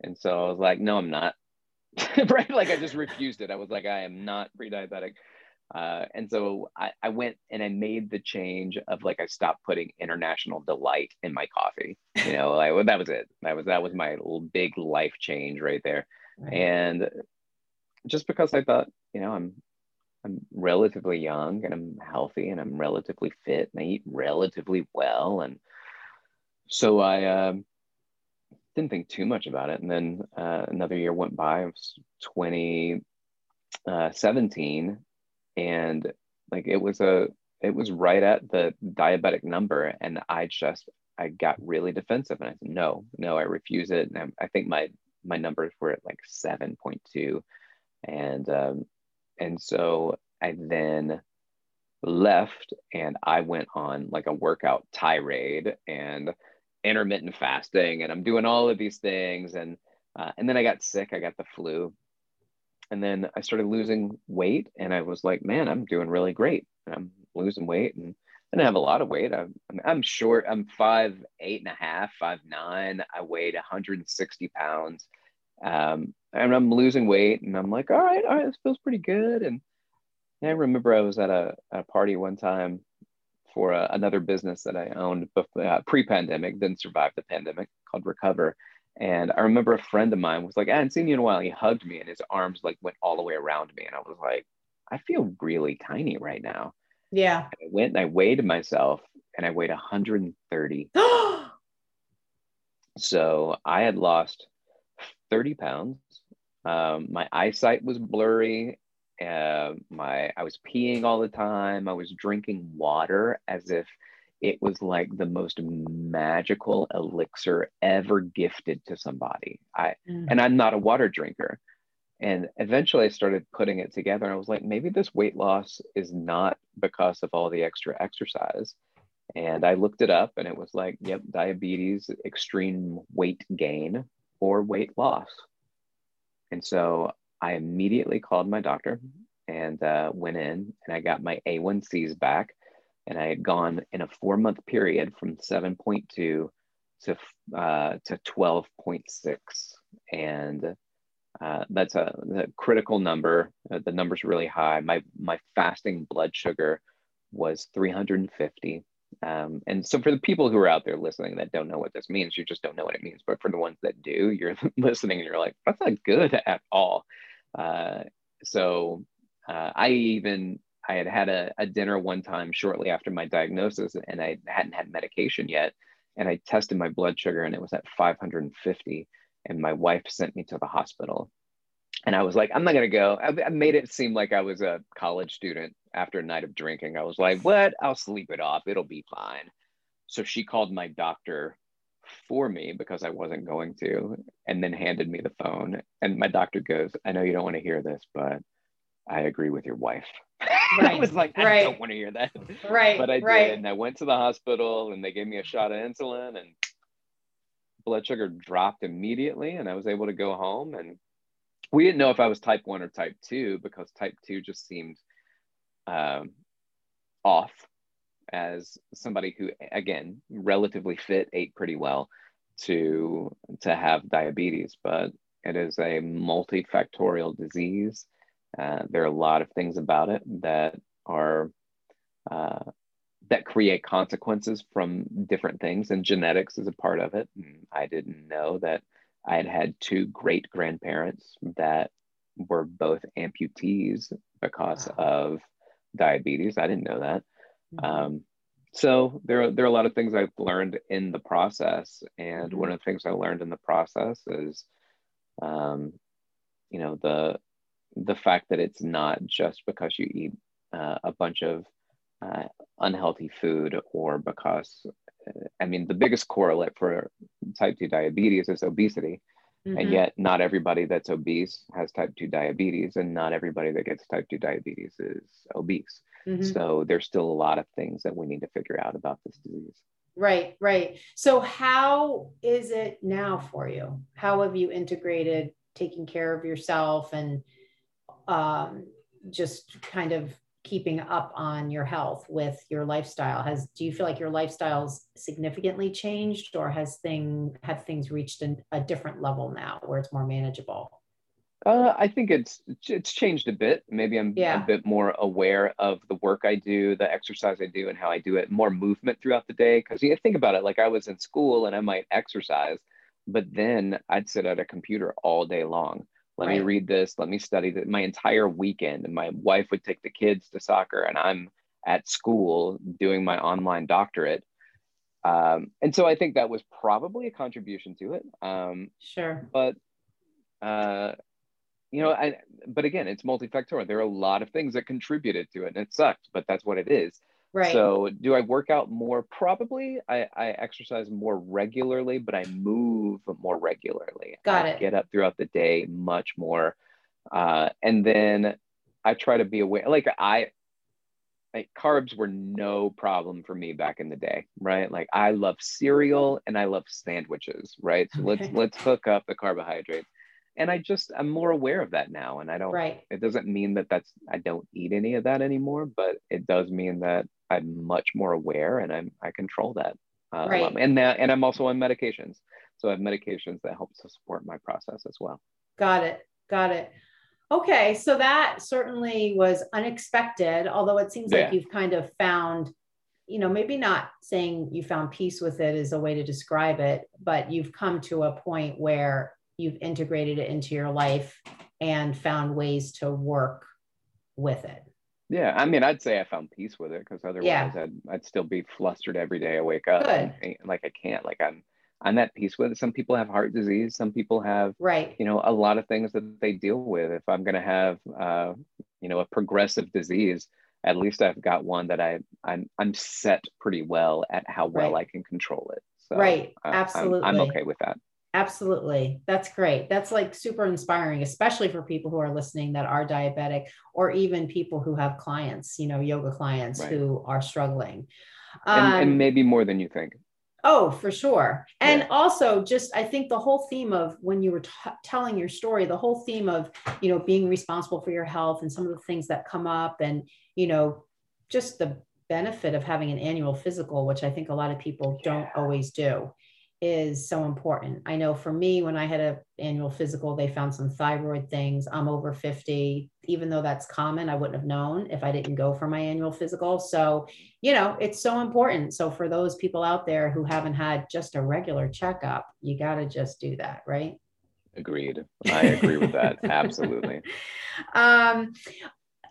And so I was like, no, I'm not. right. Like I just refused it. I was like, I am not pre-diabetic. Uh, and so I, I went and I made the change of like I stopped putting international delight in my coffee. You know, like well, that was it. That was that was my big life change right there. And just because I thought, you know, I'm I'm relatively young and I'm healthy and I'm relatively fit and I eat relatively well. And so I uh, didn't think too much about it. And then uh, another year went by. It was 2017 and like it was a it was right at the diabetic number and i just i got really defensive and i said no no i refuse it. And i, I think my my numbers were at like 7.2 and um and so i then left and i went on like a workout tirade and intermittent fasting and i'm doing all of these things and uh, and then i got sick i got the flu and then I started losing weight, and I was like, man, I'm doing really great. I'm losing weight, and I didn't have a lot of weight. I'm, I'm short. I'm five eight and a half, five nine. I weighed 160 pounds, um, and I'm losing weight. And I'm like, all right, all right, this feels pretty good. And I remember I was at a, a party one time for a, another business that I owned before, uh, pre-pandemic, then survived the pandemic, called Recover. And I remember a friend of mine was like, I hadn't seen you in a while. He hugged me and his arms like went all the way around me. And I was like, I feel really tiny right now. Yeah. And I went and I weighed myself and I weighed 130. so I had lost 30 pounds. Um, my eyesight was blurry. Uh, my I was peeing all the time. I was drinking water as if it was like the most magical elixir ever gifted to somebody. I mm. and I'm not a water drinker. And eventually I started putting it together and I was like, maybe this weight loss is not because of all the extra exercise. And I looked it up and it was like, yep, diabetes, extreme weight gain, or weight loss. And so I immediately called my doctor and uh, went in and I got my A1Cs back. And I had gone in a four month period from 7.2 to, uh, to 12.6. And uh, that's a, a, critical number. Uh, the number's really high. My my fasting blood sugar was 350. Um, and so for the people who are out there listening that don't know what this means, you just don't know what it means. But for the ones that do, you're listening and you're like, that's not good at all. Uh, so uh, I even I had had a, a dinner one time shortly after my diagnosis, and I hadn't had medication yet. And I tested my blood sugar, and it was at 550 and my wife sent me to the hospital. And I was like, I'm not gonna go. I, I made it seem like I was a college student after a night of drinking. I was like, what? I'll sleep it off. It'll be fine. So she called my doctor for me because I wasn't going to, and then handed me the phone. And my doctor goes, I know you don't want to hear this, but I agree with your wife. Right. I was like, I right. don't want to hear that. Right. But I right. did. And I went to the hospital and they gave me a shot of insulin and blood sugar dropped immediately and I was able to go home. And we didn't know if I was type one or type two because type two just seemed um, off as somebody who, again, relatively fit, ate pretty well to to have diabetes, but it is a multifactorial disease. Uh, there are a lot of things about it that are uh, that create consequences from different things and genetics is a part of it and i didn't know that i had had two great grandparents that were both amputees because wow. of diabetes i didn't know that mm-hmm. um, so there are, there are a lot of things i've learned in the process and mm-hmm. one of the things i learned in the process is um, you know the the fact that it's not just because you eat uh, a bunch of uh, unhealthy food or because i mean the biggest correlate for type 2 diabetes is obesity. Mm-hmm. and yet not everybody that's obese has type 2 diabetes and not everybody that gets type 2 diabetes is obese. Mm-hmm. so there's still a lot of things that we need to figure out about this disease. Right right. So how is it now for you? How have you integrated taking care of yourself and um, just kind of keeping up on your health with your lifestyle? Has do you feel like your lifestyle's significantly changed or has thing have things reached an, a different level now where it's more manageable? Uh, i think it's it's changed a bit. Maybe i'm yeah. a bit more aware of the work i do the exercise i do and how i do it. More movement throughout the day. Because you think about it like i was in school and i might exercise but then i'd sit at a computer all day long let right. me read this. Let me study that my entire weekend and my wife would take the kids to soccer and i'm at school doing my online doctorate. Um, and so i think that was probably a contribution to it um, sure. but uh, you know I, but again it's multifactorial. There are a lot of things that contributed to it and it sucked, but that's what it is Right. So, do I work out more? Probably. I, I exercise more regularly, but I move more regularly. Got I it. Get up throughout the day much more, uh, and then I try to be aware. Like I, like carbs were no problem for me back in the day, right? Like I love cereal and I love sandwiches, right? So okay. let's let's hook up the carbohydrates. and I just I'm more aware of that now, and I don't. Right. It doesn't mean that that's I don't eat any of that anymore, but it does mean that I'm much more aware and I'm I control that. Uh, right. And that and I'm also on medications, so I have medications that help to support my process as well. Got it. Got it. Okay, so that certainly was unexpected, although it seems yeah. like you've kind of found, you know, maybe not saying you found peace with it is a way to describe it, but you've come to a point where you've integrated it into your life and found ways to work with it. Yeah, I mean, I'd say I found peace with it because otherwise yeah. I'd I'd still be flustered every day I wake up. And, like I can't, like I'm I'm at peace with it. Some people have heart disease. Some people have, right, you know, a lot of things that they deal with. If I'm going to have, uh, you know, a progressive disease, at least I've got one that I I'm I'm set pretty well at how well right. I can control it. So, right, absolutely. I'm, I'm okay with that. Absolutely. That's great. That's like super inspiring, especially for people who are listening that are diabetic or even people who have clients, you know, yoga clients right. who are struggling. Um, and, and, maybe more than you think. Oh, for sure. And yeah. also just I think the whole theme of when you were t- telling your story, the whole theme of, you know, being responsible for your health and some of the things that come up and, you know, just the benefit of having an annual physical, which I think a lot of people don't always do is so important. I know for me, when I had an annual physical, they found some thyroid things. I'm over 50. Even though that's common, I wouldn't have known if I didn't go for my annual physical. So, you know, it's so important. So, for those people out there who haven't had just a regular checkup, you got to just do that, right? Agreed. I agree with that. Absolutely. Um,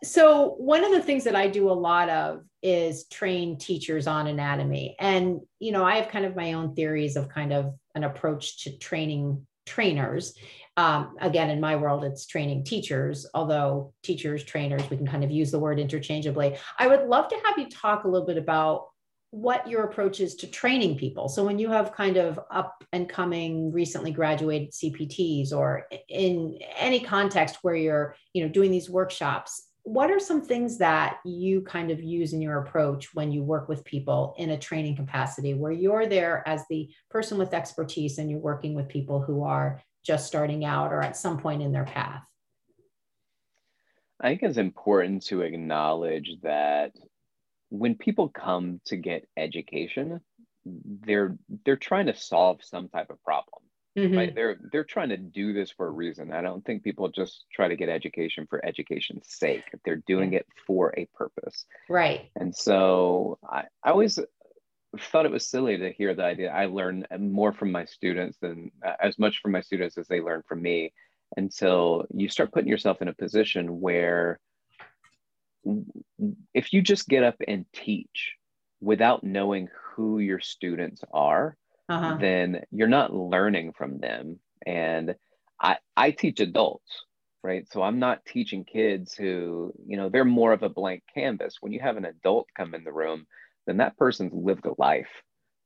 so one of the things that i do a lot of is train teachers on anatomy. And you know i have kind of my own theories of kind of an approach to training trainers. Um, again in my world it's training teachers although teachers trainers we can kind of use the word interchangeably. I would love to have you talk a little bit about what your approach is to training people. So when you have kind of up and coming recently graduated cpts or in any context where you're you know doing these workshops what are some things that you kind of use in your approach when you work with people in a training capacity where you're there as the person with expertise and you're working with people who are just starting out or at some point in their path? I think it's important to acknowledge that when people come to get education, they're they're trying to solve some type of problem Mm-hmm. Right? They're they're trying to do this for a reason. I don't think people just try to get education for education's sake. They're doing it for a purpose. Right. And so I, I always thought it was silly to hear the idea. I learn more from my students than uh, as much from my students as they learn from me until you start putting yourself in a position where if you just get up and teach without knowing who your students are, uh-huh. then you're not learning from them. And I, I teach adults, right? So I'm not teaching kids who, you know, they're more of a blank canvas. When you have an adult come in the room, then that person's lived a life.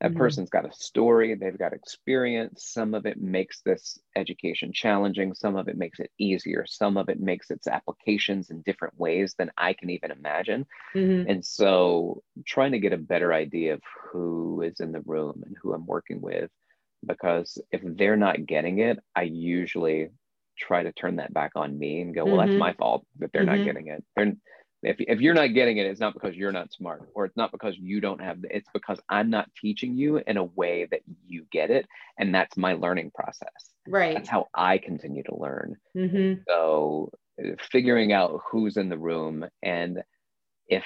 That mm-hmm. person's got a story, they've got experience. Some of it makes this education challenging, some of it makes it easier, some of it makes its applications in different ways than I can even imagine. Mm-hmm. And so, trying to get a better idea of who is in the room and who I'm working with, because if they're not getting it, I usually try to turn that back on me and go, well, mm-hmm. that's my fault that they're not mm-hmm. getting it. They're if, if you're not getting it it's not because you're not smart or it's not because you don't have it's because i'm not teaching you in a way that you get it and that's my learning process. Right. That's how i continue to learn. Mm-hmm. so figuring out who's in the room and if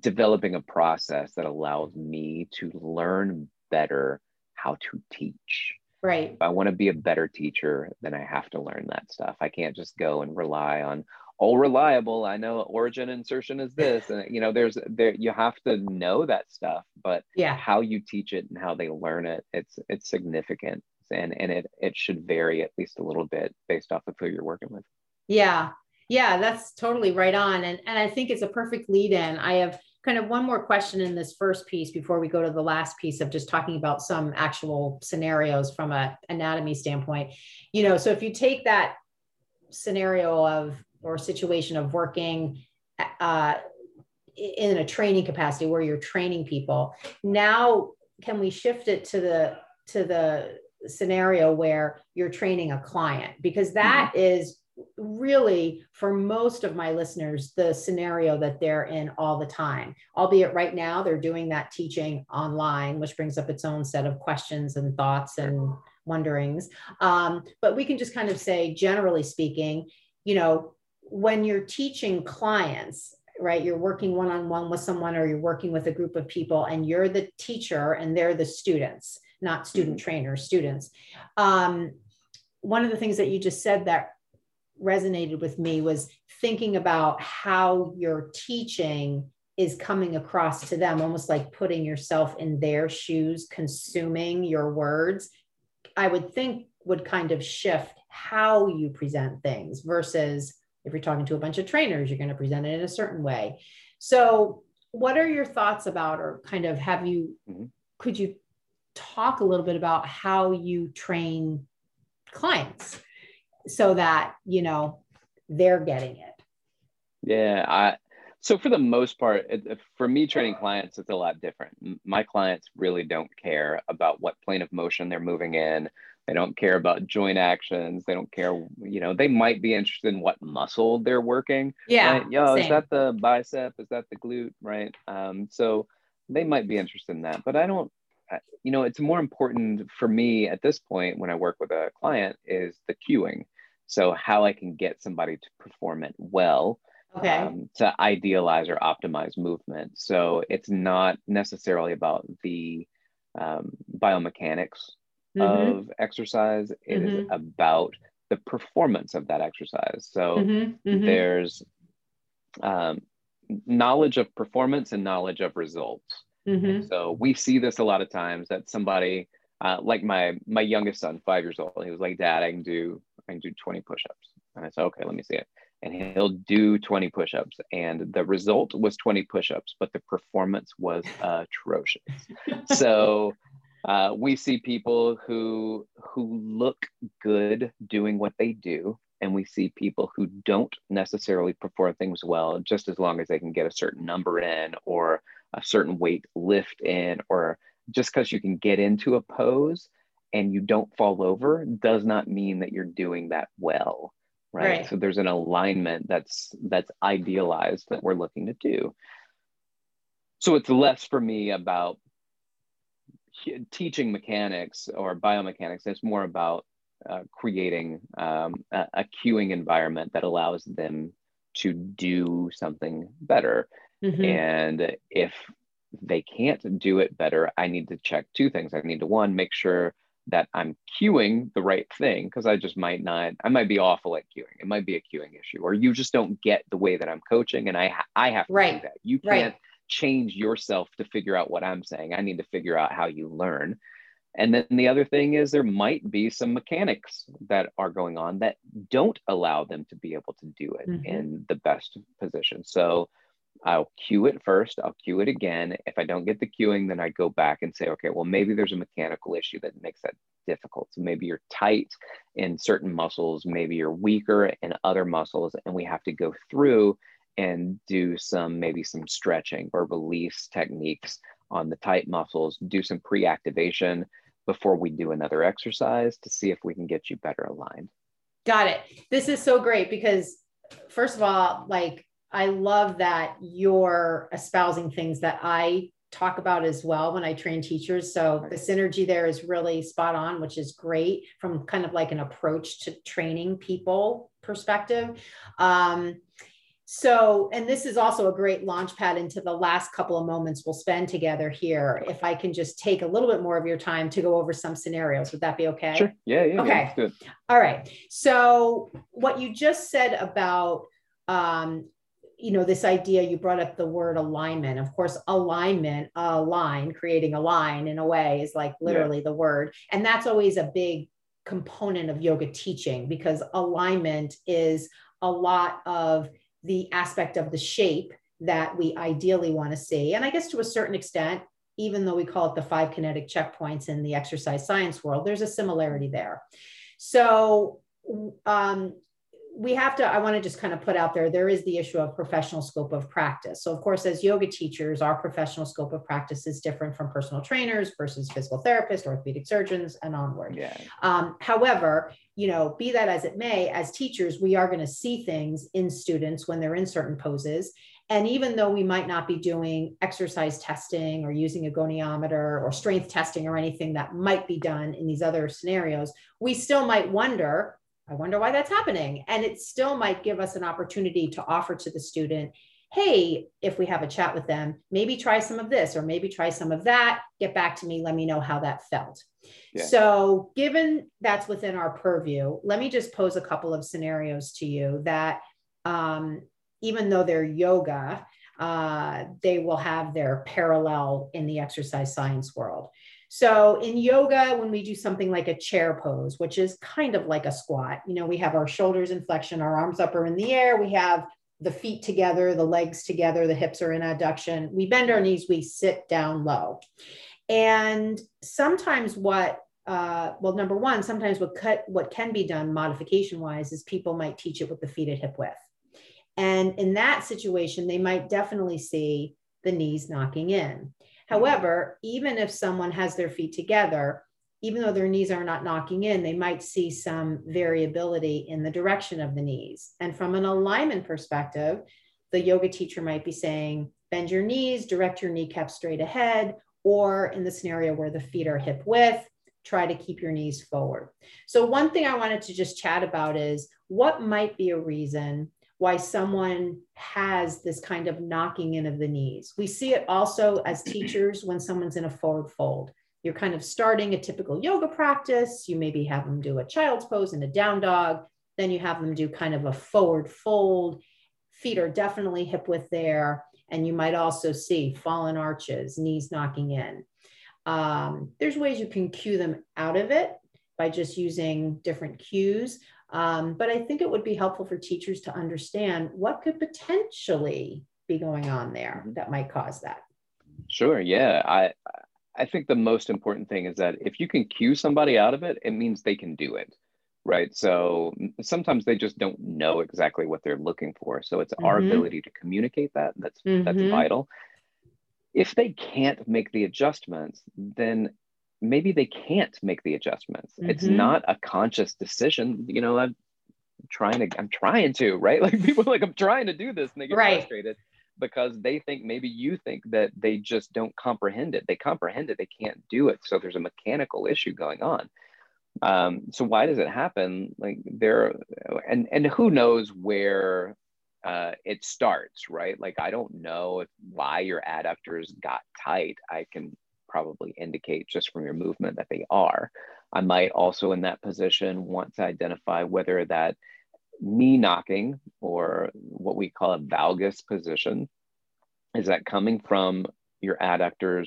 developing a process that allows me to learn better how to teach. Right. If i want to be a better teacher then i have to learn that stuff. I can't just go and rely on all reliable. I know origin insertion is this, and you know, there's there you have to know that stuff, but yeah, how you teach it and how they learn it, it's it's significant, and and it it should vary at least a little bit based off of who you're working with. Yeah, yeah, that's totally right on, and and I think it's a perfect lead in. I have kind of one more question in this first piece before we go to the last piece of just talking about some actual scenarios from a anatomy standpoint. You know, so if you take that scenario of or situation of working uh, in a training capacity where you're training people. Now can we shift it to the to the scenario where you're training a client? Because that mm-hmm. is really for most of my listeners the scenario that they're in all the time. Albeit right now they're doing that teaching online which brings up its own set of questions and thoughts and wonderings. Um, but we can just kind of say generally speaking you know when you're teaching clients right you're working one-on-one with someone or you're working with a group of people and you're the teacher and they're the students not student mm-hmm. trainers students um, one of the things that you just said that resonated with me was thinking about how your teaching is coming across to them almost like putting yourself in their shoes consuming your words i would think would kind of shift how you present things versus if you're talking to a bunch of trainers you're going to present it in a certain way. So what are your thoughts about or kind of have you mm-hmm. could you talk a little bit about how you train clients so that you know they're getting it? Yeah i so for the most part it, for me training clients it's a lot different. My clients really don't care about what plane of motion they're moving in they don't care about joint actions they don't care you know they might be interested in what muscle they're working yeah right? yo same. is that the bicep is that the glute right um, so they might be interested in that but i don't you know it's more important for me at this point when i work with a client is the cueing so how I can get somebody to perform it well, okay. um, to idealize or optimize movement. So it's not necessarily about the um, biomechanics mm-hmm. of exercise. It mm-hmm. is about the performance of that exercise. So mm-hmm. mm-hmm. there's um, knowledge of performance and knowledge of results. Mm-hmm. So we see this a lot of times that somebody uh, like my my youngest son, five years old, he was like, "Dad, I can do I can do 20 push-ups." And I said, "Okay, let me see it." And he'll do 20 push-ups, and the result was 20 push-ups, but the performance was atrocious. so uh, we see people who who look good doing what they do, and we see people who don't necessarily perform things well, just as long as they can get a certain number in or a certain weight lift in or just because you can get into a pose and you don't fall over does not mean that you're doing that well right? right, so there's an alignment that's that's idealized that we're looking to do so it's less for me about teaching mechanics or biomechanics it's more about uh, creating um, a, a cueing environment that allows them to do something better mm-hmm. and if they can't do it better, I need to check two things. I need to one, make sure that I'm cueing the right thing because I just might not, I might be awful at cueing. It might be a cueing issue, or you just don't get the way that I'm coaching, and I I have to right. do that. You can't right. Change yourself to figure out what I'm saying. I need to figure out how you learn. And then the other thing is there might be some mechanics that are going on that don't allow them to be able to do it mm-hmm. in the best position. So I'll cue it first, I'll cue it again. If I don't get the cueing, then I go back and say, okay, well, maybe there's a mechanical issue that makes that difficult. So maybe you're tight in certain muscles, maybe you're weaker in other muscles, and we have to go through and do some maybe some stretching or release techniques on the tight muscles, do some pre activation before we do another exercise to see if we can get you better aligned. Got it. This is so great because, first of all, like I love that you're espousing things that I talk about as well when I train teachers. So the synergy there is really spot on, which is great from kind of like an approach to training people perspective. Um, so, and this is also a great launch pad into the last couple of moments we'll spend together here. If I can just take a little bit more of your time to go over some scenarios, would that be okay? Sure. Yeah. Yeah. Okay. Yeah, All right. So, what you just said about um, you know this idea you brought up the word alignment of course alignment a line creating a line in a way is like literally yeah. the word and that's always a big component of yoga teaching because alignment is a lot of the aspect of the shape that we ideally want to see. And i guess to a certain extent even though we call it the five kinetic checkpoints in the exercise science world there's a similarity there. So um, we have to, I want to just kind of put out there, there is the issue of professional scope of practice. So, of course, as yoga teachers, our professional scope of practice is different from personal trainers versus physical therapists, orthopedic surgeons, and onward. Yeah. Um, however, you know, be that as it may, as teachers, we are going to see things in students when they're in certain poses. And even though we might not be doing exercise testing or using a goniometer or strength testing or anything that might be done in these other scenarios, we still might wonder I wonder why that's happening. And it still might give us an opportunity to offer to the student, hey, if we have a chat with them, maybe try some of this or maybe try some of that. Get back to me. Let me know how that felt. Yeah. So, given that's within our purview, let me just pose a couple of scenarios to you that um, even though they're yoga, uh, they will have their parallel in the exercise science world. So in yoga, when we do something like a chair pose, which is kind of like a squat, you know, we have our shoulders in flexion, our arms up or in the air, we have the feet together, the legs together, the hips are in adduction. We bend our knees, we sit down low. And sometimes what uh, well, number one, sometimes what cut what can be done modification wise is people might teach it with the feet at hip width. And in that situation, they might definitely see the knees knocking in. However, even if someone has their feet together, even though their knees are not knocking in, they might see some variability in the direction of the knees. And from an alignment perspective, the yoga teacher might be saying, bend your knees, direct your kneecap straight ahead, or in the scenario where the feet are hip width, try to keep your knees forward. So, one thing I wanted to just chat about is what might be a reason why someone has this kind of knocking in of the knees. We see it also as teachers when someone's in a forward fold. You're kind of starting a typical yoga practice. You maybe have them do a child's pose and a down dog. Then you have them do kind of a forward fold. Feet are definitely hip width there. And you might also see fallen arches, knees knocking in. Um, there's ways you can cue them out of it by just using different cues. Um, but I think it would be helpful for teachers to understand what could potentially be going on there mm-hmm. that might cause that. Sure. Yeah. I I think the most important thing is that if you can cue somebody out of it, it means they can do it. Right. So sometimes they just don't know exactly what they're looking for. So it's mm-hmm. our ability to communicate that that's mm-hmm. that's vital. If they can't make the adjustments, then maybe they can't make the adjustments. Mm-hmm. It's not a conscious decision. You know, I'm trying to, I'm trying to, right? Like people like, I'm trying to do this and they get right. frustrated because they think maybe you think that they just don't comprehend it. They comprehend it, they can't do it. So there's a mechanical issue going on. Um, so why does it happen? Like there, and and who knows where uh, it starts, right? Like I don't know if why your adductors got tight. I can probably indicate just from your movement that they are. I might also in that position want to identify whether that knee knocking or what we call a valgus position is that coming from your adductors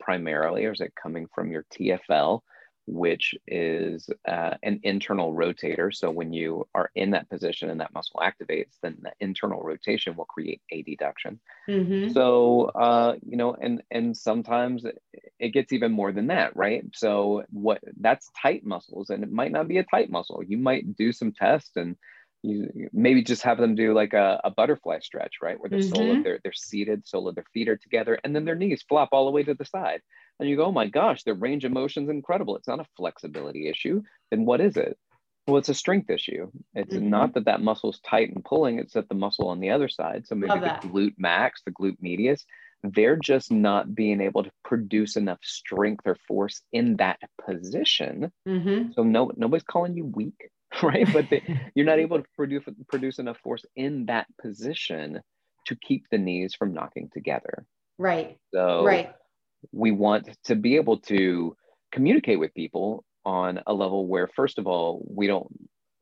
primarily or is it coming from your TFL which is uh, an internal rotator. So when you are in that position and that muscle activates, then the internal rotation will create adduction. Mm-hmm. So uh, you know, and and sometimes it gets even more than that, right? So what that's tight muscles, and it might not be a tight muscle. You might do some tests and you maybe just have them do like a, a butterfly stretch, right? Where the mm-hmm. sole of their they're seated, sole of their feet are together, and then their knees flop all the way to the side and you go, oh my gosh, their range of motion is incredible. It's not a flexibility issue. Then what is it? Well, it's a strength issue. It's mm-hmm. not that that muscle's tight and pulling, it's that the muscle on the other side. So maybe the glute max, the glute medius, they're just not being able to produce enough strength or force in that position. Mm-hmm. So no, nobody's calling you weak, right? But they, you're not able to produce produce enough force in that position to keep the knees from knocking together. Right. So right we want to be able to communicate with people on a level where first of all we don't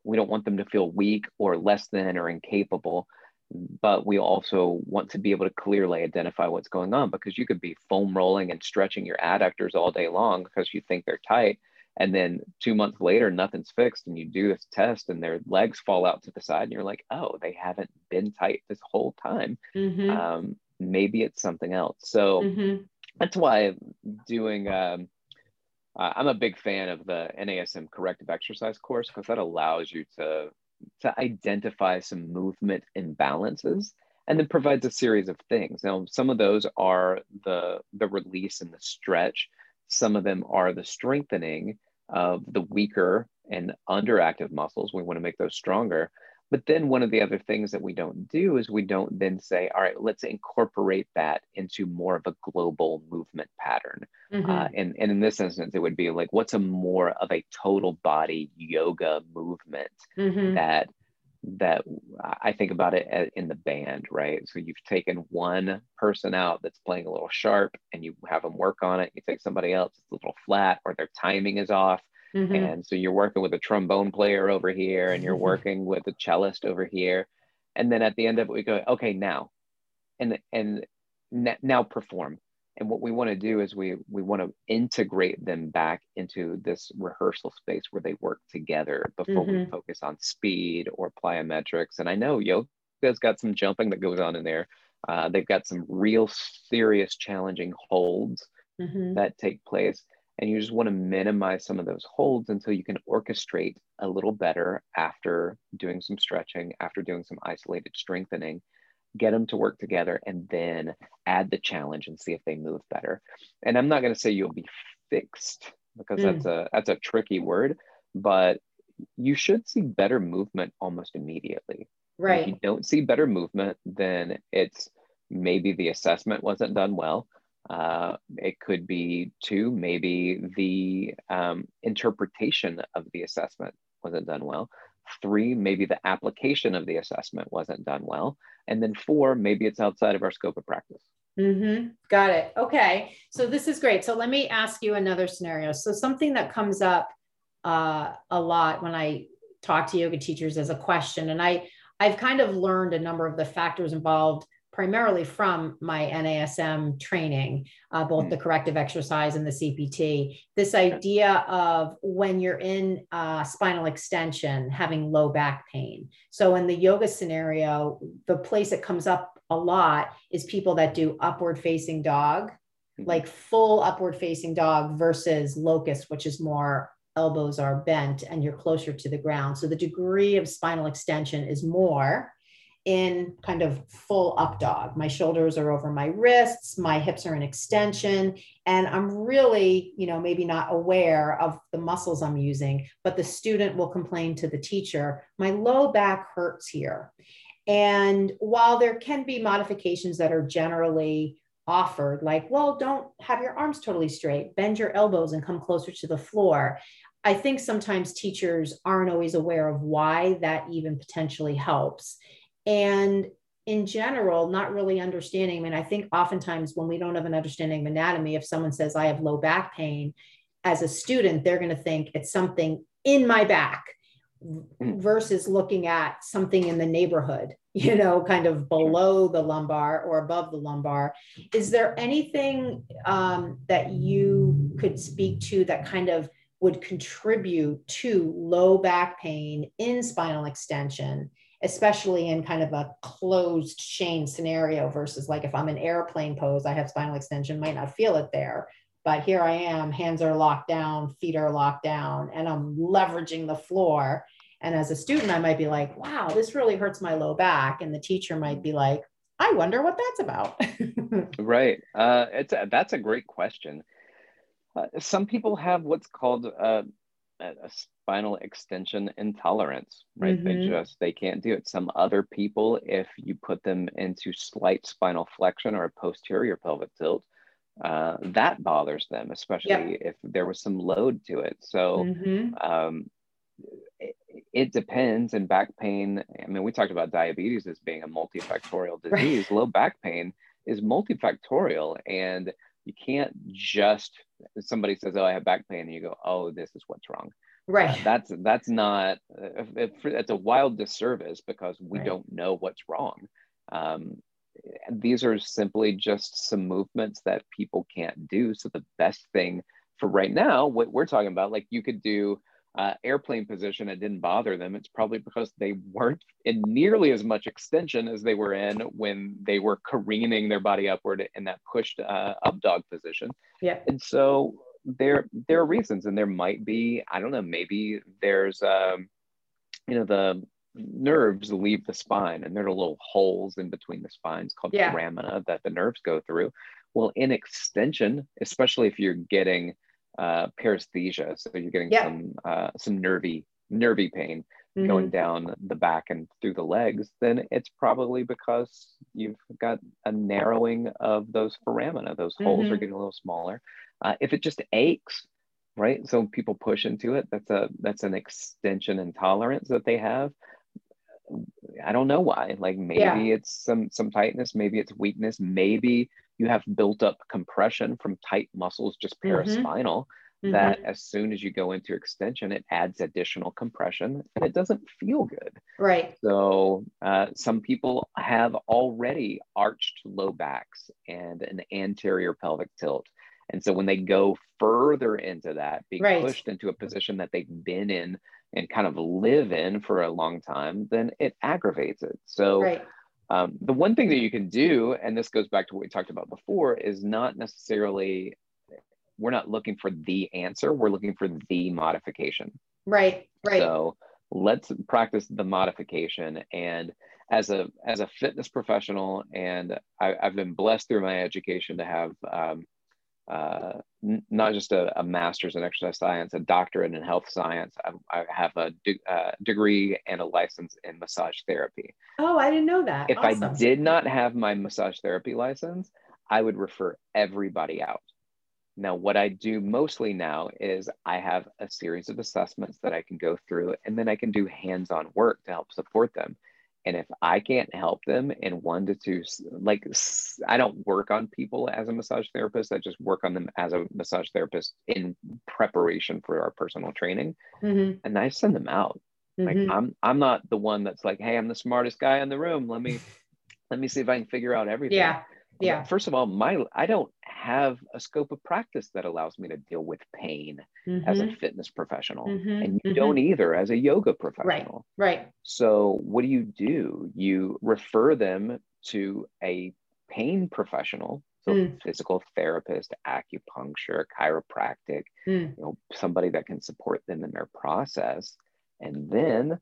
we don't want them to feel weak or less than or incapable but we also want to be able to clearly identify what's going on because you could be foam rolling and stretching your adductors all day long because you think they're tight and then two months later nothing's fixed and you do this test and their legs fall out to the side and you're like oh they haven't been tight this whole time. Mm-hmm. um, maybe it's something else. So mm-hmm that's why doing um, uh, i'm a big fan of the nasm corrective exercise course because that allows you to to identify some movement imbalances and then provides a series of things. Now, some of those are the, the release and the stretch. Some of them are the strengthening of the weaker and underactive muscles. We want to make those stronger. But then one of the other things that we don't do is we don't then say, all right, let's incorporate that into more of a global movement pattern. Mm-hmm. Uh, and, and in this instance, it would be like, what's a more of a total body yoga movement mm-hmm. that that I think about it in the band, right? So you've taken one person out that's playing a little sharp and you have them work on it. You take somebody else, it's a little flat or their timing is off. Mm-hmm. And so you're working with a trombone player over here and you're working with a cellist over here. And then at the end of it, we go, okay, now, and, and now perform. And what we want to do is we, we want to integrate them back into this rehearsal space where they work together before mm-hmm. we focus on speed or plyometrics. And I know yoga's got some jumping that goes on in there. Uh, they've got some real serious challenging holds mm-hmm. that take place and you just want to minimize some of those holds until you can orchestrate a little better after doing some stretching, after doing some isolated strengthening, get them to work together, and then add the challenge and see if they move better. And I'm not going to say you'll be fixed because mm. that's a that's a tricky word, but you should see better movement almost immediately. Right. If you don't see better movement, then it's maybe the assessment wasn't done well uh, it could be two, maybe the um, interpretation of the assessment wasn't done well. Three, maybe the application of the assessment wasn't done well. And then four, maybe it's outside of our scope of practice. Mm-hmm. Got it. Okay. So this is great. So let me ask you another scenario. So something that comes up uh, a lot when I talk to yoga teachers is a question, and I I've kind of learned a number of the factors involved primarily from my NASM training, uh, both mm. the corrective exercise and the CPT. This idea of when you're in uh, spinal extension, having low back pain. So, in the yoga scenario, the place that comes up a lot is people that do upward facing dog, mm. like full upward facing dog versus locust, which is more elbows are bent and you're closer to the ground. So, the degree of spinal extension is more in kind of full up dog. My shoulders are over my wrists, my hips are in extension, and I'm really, you know, maybe not aware of the muscles I'm using, but the student will complain to the teacher, my low back hurts here. And while there can be modifications that are generally offered, like, well, don't have your arms totally straight, bend your elbows and come closer to the floor. I think sometimes teachers aren't always aware of why that even potentially helps and in general not really understanding i mean i think oftentimes when we don't have an understanding of anatomy if someone says i have low back pain as a student they're going to think it's something in my back mm. versus looking at something in the neighborhood you know kind of below the lumbar or above the lumbar. Is there anything um, that you could speak to that kind of would contribute to low back pain in spinal extension especially in kind of a closed chain scenario versus like if I'm in airplane pose, I have spinal extension, might not feel it there. But here I am, hands are locked down, feet are locked down, and I'm leveraging the floor. And as a student, I might be like, wow, this really hurts my low back. And the teacher might be like, I wonder what that's about. right. Uh, it's a, that's a great question. Uh, some people have what's called uh, a spinal extension intolerance, right? Mm-hmm. They just they can't do it. Some other people, if you put them into slight spinal flexion or a posterior pelvic tilt, uh, that bothers them, especially yep. if there was some load to it. So mm-hmm. um, it, it, depends. And back pain, I mean, we talked about diabetes as being a multifactorial disease. Right. Low back pain is multifactorial, and you can't just somebody says, "Oh, I have back pain," and you go, "Oh, this is what's wrong." Right. Uh, that's that's not. it's a wild disservice because we right. don't know what's wrong. Um, these are simply just some movements that people can't do. So the best thing for right now, what we're talking about, like you could do uh, airplane position, it didn't bother them. It's probably because they weren't in nearly as much extension as they were in when they were careening their body upward in that pushed uh, up dog position. Yeah. And so there there are reasons, and there might be I don't know maybe there's um, you know the nerves leave the spine and there are little holes in between the spines called yeah. foramina that the nerves go through. Well, in extension, especially if you're getting uh, paresthesia, so you're getting yeah. some uh, some nervy nervy pain mm-hmm. going down the back and through the legs, then it's probably because you've got a narrowing of those foramina. Those holes mm-hmm. are getting a little smaller. Uh, if it just aches, right? So people push into it. That's a that's an extension intolerance that they have. I don't know why. Like maybe yeah. it's some some tightness, maybe it's weakness, maybe you have built up compression from tight muscles, just mm-hmm. paraspinal. Mm-hmm. That as soon as you go into extension, it adds additional compression and it doesn't feel good. Right. So, uh, some people have already arched low backs and an anterior pelvic tilt. And so, when they go further into that, being right. pushed into a position that they've been in and kind of live in for a long time, then it aggravates it. So, right. um, the one thing that you can do, and this goes back to what we talked about before, is not necessarily, we're not looking for the answer, we're looking for the modification. Right, right. So, let's practice the modification and as a as a fitness professional and I, have been blessed through my education to have um, uh, n- not just a, a, master's in exercise science, a doctorate in health science. I, I have a de- uh, degree and a license in massage therapy. Oh, I didn't know that. If awesome. I did not have my massage therapy license, I would refer everybody out. Now, what I do mostly now is I have a series of assessments that I can go through, and then I can do hands on work to help support them. And if I can't help them in one to two, like I don't work on people as a massage therapist, I just work on them as a massage therapist in preparation for our personal training. Mm-hmm. And I send them out. Mm-hmm. Like I'm I'm not the one that's like, hey, I'm the smartest guy in the room. Let me let me see if I can figure out everything. Yeah yeah first of all my i don't have a scope of practice that allows me to deal with pain mm-hmm. as a mm-hmm. fitness professional mm-hmm. and you mm-hmm. don't either as a yoga professional right right so what do you do you refer them to a pain professional so mm. physical therapist acupuncture chiropractic mm. you know somebody that can support them in their process and then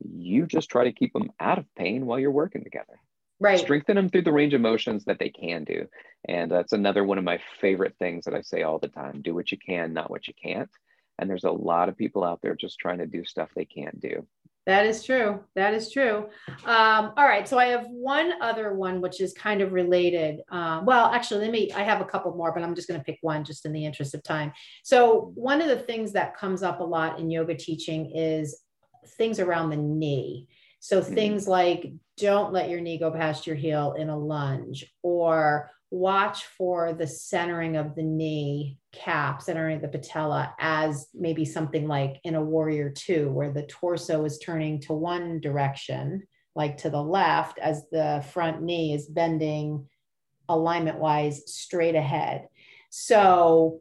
you just try to keep them out of pain while you're working together right. Strengthen them through the range of motions that they can do. And that's another one of my favorite things that i say all the time do what you can not what you can't. And there's a lot of people out there just trying to do stuff they can't do. That is true. That is true. Um, all right. So i have one other one which is kind of related. Uh, well actually let me i have a couple more but i'm just going to pick one just in the interest of time. So one of the things that comes up a lot in yoga teaching is things around the knee. So mm-hmm. things like don't let your knee go past your heel in a lunge or watch for the centering of the knee cap, centering the patella as maybe something like in a warrior two, where the torso is turning to one direction, like to the left, as the front knee is bending alignment wise straight ahead. So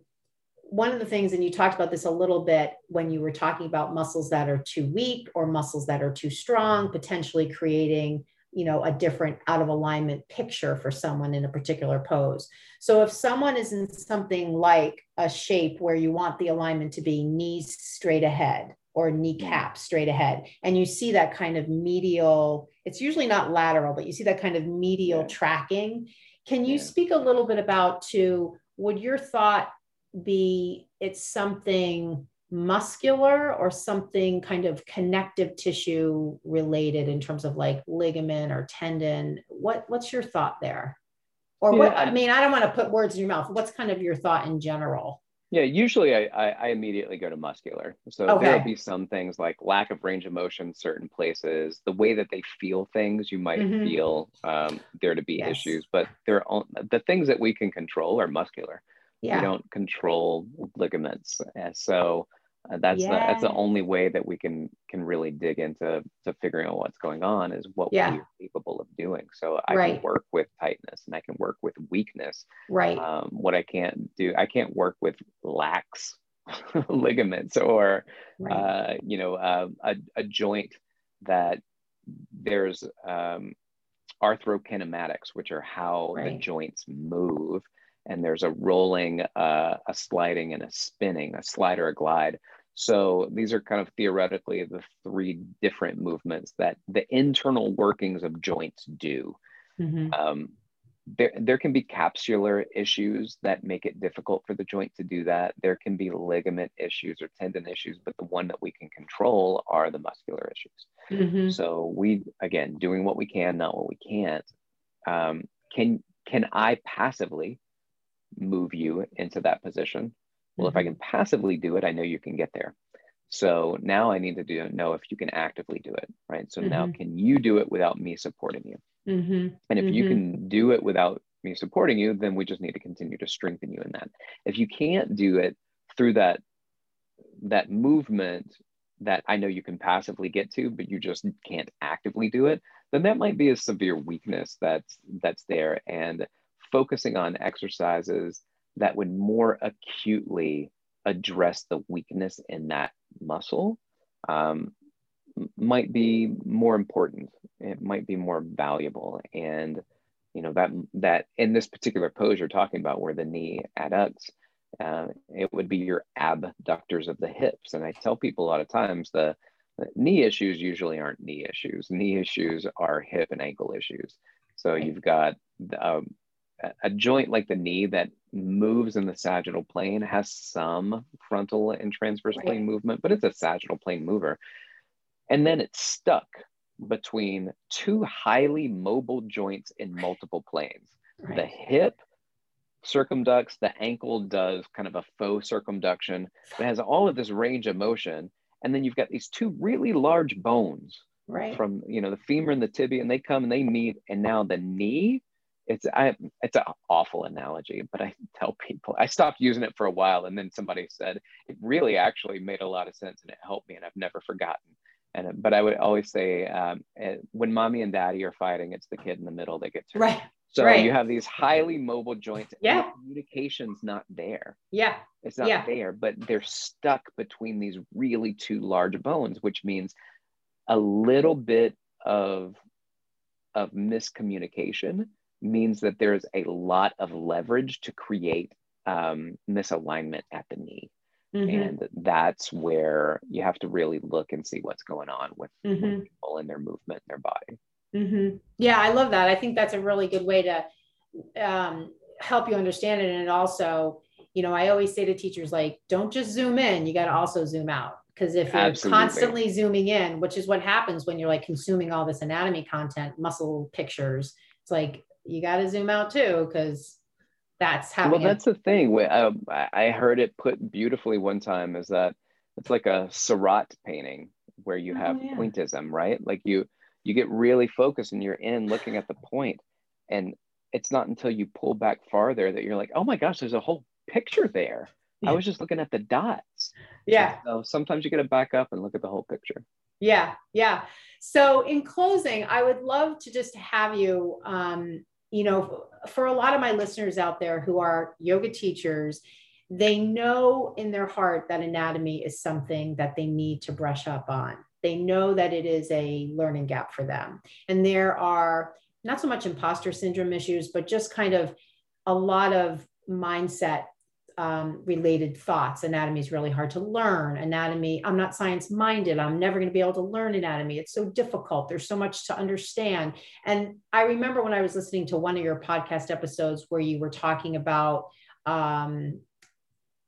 one of the things, and you talked about this a little bit when you were talking about muscles that are too weak or muscles that are too strong, potentially creating you know a different out of alignment picture for someone in a particular pose so if someone is in something like a shape where you want the alignment to be knees straight ahead or kneecap mm. straight ahead and you see that kind of medial it's usually not lateral but you see that kind of medial yeah. tracking can you yeah. speak a little bit about to would your thought be it's something muscular or something kind of connective tissue related in terms of like ligament or tendon what what's your thought there or yeah. what i mean i don't want to put words in your mouth what's kind of your thought in general yeah usually i i, I immediately go to muscular so okay. there'll be some things like lack of range of motion certain places the way that they feel things you might mm-hmm. feel um, there to be yes. issues but they're the things that we can control are muscular yeah. we don't control ligaments and so uh, that's the, that's the only way that we can can really dig into to figuring out what's going on is what yeah. we're capable of doing. So I right. can work with tightness and I can work with weakness. Right. Um, what I can't do, I can't work with lax ligaments or right. uh, you know uh, a, a joint that there's um, arthrokinematics, which are how right. the joints move and there's a rolling, uh, a sliding, and a spinning, a slide or a glide. So these are kind of theoretically the three different movements that the internal workings of joints do. Mm-hmm. Um, there, there can be capsular issues that make it difficult for the joint to do that. There can be ligament issues or tendon issues, but the one that we can control are the muscular issues. Mm-hmm. So we, again, doing what we can, not what we can't. Um, can can I passively move you into that position? Well, mm-hmm. if I can mm-hmm. passively do it, I know you can get there. So now I need to do know if you can actively do it, right? So mm-hmm. now can you do it without me supporting you? Mm-hmm. And if you mm-hmm. can do it without me supporting you, then we just need to continue to strengthen you in that. If you can't do it through that that movement that I know you can passively get to, but you just can't actively do it, then that might be a severe weakness that's that's there. And focusing on exercises that would more acutely address the weakness in that muscle um, might be more important. It might be more valuable. And you know that that in this particular pose you're talking about, where the knee adducts, uh, it would be your abductors of the hips. And I tell people a lot of times the, the knee issues usually aren't knee issues. Knee issues are hip and ankle issues. So you've got um, a joint like the knee that moves in the sagittal plane has some frontal and transverse right. plane movement, but it's a sagittal plane mover. And then it's stuck between two highly mobile joints in multiple planes. Right. The hip circumducts, the ankle does kind of a faux circumduction. It has all of this range of motion. And then you've got these two really large bones right. from, you know, the femur and the tibia, and they come and they meet. And now the knee it's I it's an awful analogy, but I tell people I stopped using it for a while, and then somebody said it really actually made a lot of sense and it helped me, and I've never forgotten. And but I would always say um, eh, when mommy and daddy are fighting, it's the kid in the middle that gets hurt. Right. So right. you have these highly mobile joints. Yeah. communication's not there. Yeah. It's not yeah. there, but they're stuck between these really two large bones, which means a little bit of of miscommunication means that there's a lot of leverage to create um, misalignment at the knee. Mm-hmm. And that's where you have to really look and see what's going on with, mm-hmm. with people and their movement in their body. Mm-hmm. Yeah, I love that. I think that's a really good way to um, help you understand it. And also, you know, I always say to teachers, like, don't just zoom in, you got to also zoom out. Because if you're Absolutely. constantly zooming in, which is what happens when you're like consuming all this anatomy content, muscle pictures, it's like you got to zoom out too because that's how well that's the thing. Um, i heard it put beautifully one time is that it's like a Seurat painting where you have oh, yeah. pointism right? Like you you get really focused and you're in looking at the point and it's not until you pull back farther that you're like oh my gosh there's a whole picture there. Yeah. i was just looking at the dots. Yeah. So sometimes you got to back up and look at the whole picture. Yeah yeah. So in closing i would love to just have you um, you know, for a lot of my listeners out there who are yoga teachers, they know in their heart that anatomy is something that they need to brush up on. They know that it is a learning gap for them. And there are not so much imposter syndrome issues, but just kind of a lot of mindset um, related thoughts. Anatomy is really hard to learn. Anatomy, I'm not science minded. I'm never going to be able to learn anatomy. It's so difficult. There's so much to understand. And I remember when I was listening to one of your podcast episodes where you were talking about, um,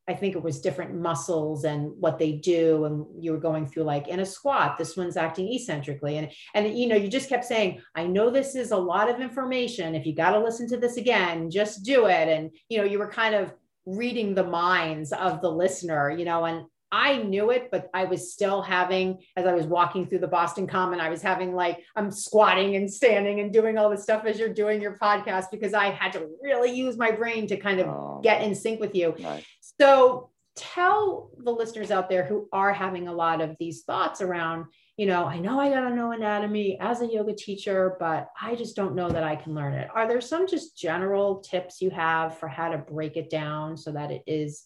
I think it was different muscles and what they do. And you were going through like in a squat, this one's acting eccentrically. And, and, you know, you just kept saying, I know this is a lot of information. If you got to listen to this again, just do it. And, you know, you were kind of reading the minds of the listener, you know, and I knew it, but I was still having, as I was walking through the Boston Common, I was having like, I'm squatting and standing and doing all the stuff as you're doing your podcast because I had to really use my brain to kind of oh, get in sync with you. Nice. So tell the listeners out there who are having a lot of these thoughts around, you know, I know I got to know anatomy as a yoga teacher, but I just don't know that I can learn it. Are there some just general tips you have for how to break it down so that it is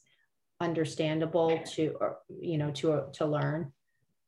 understandable to, or, you know, to, to learn?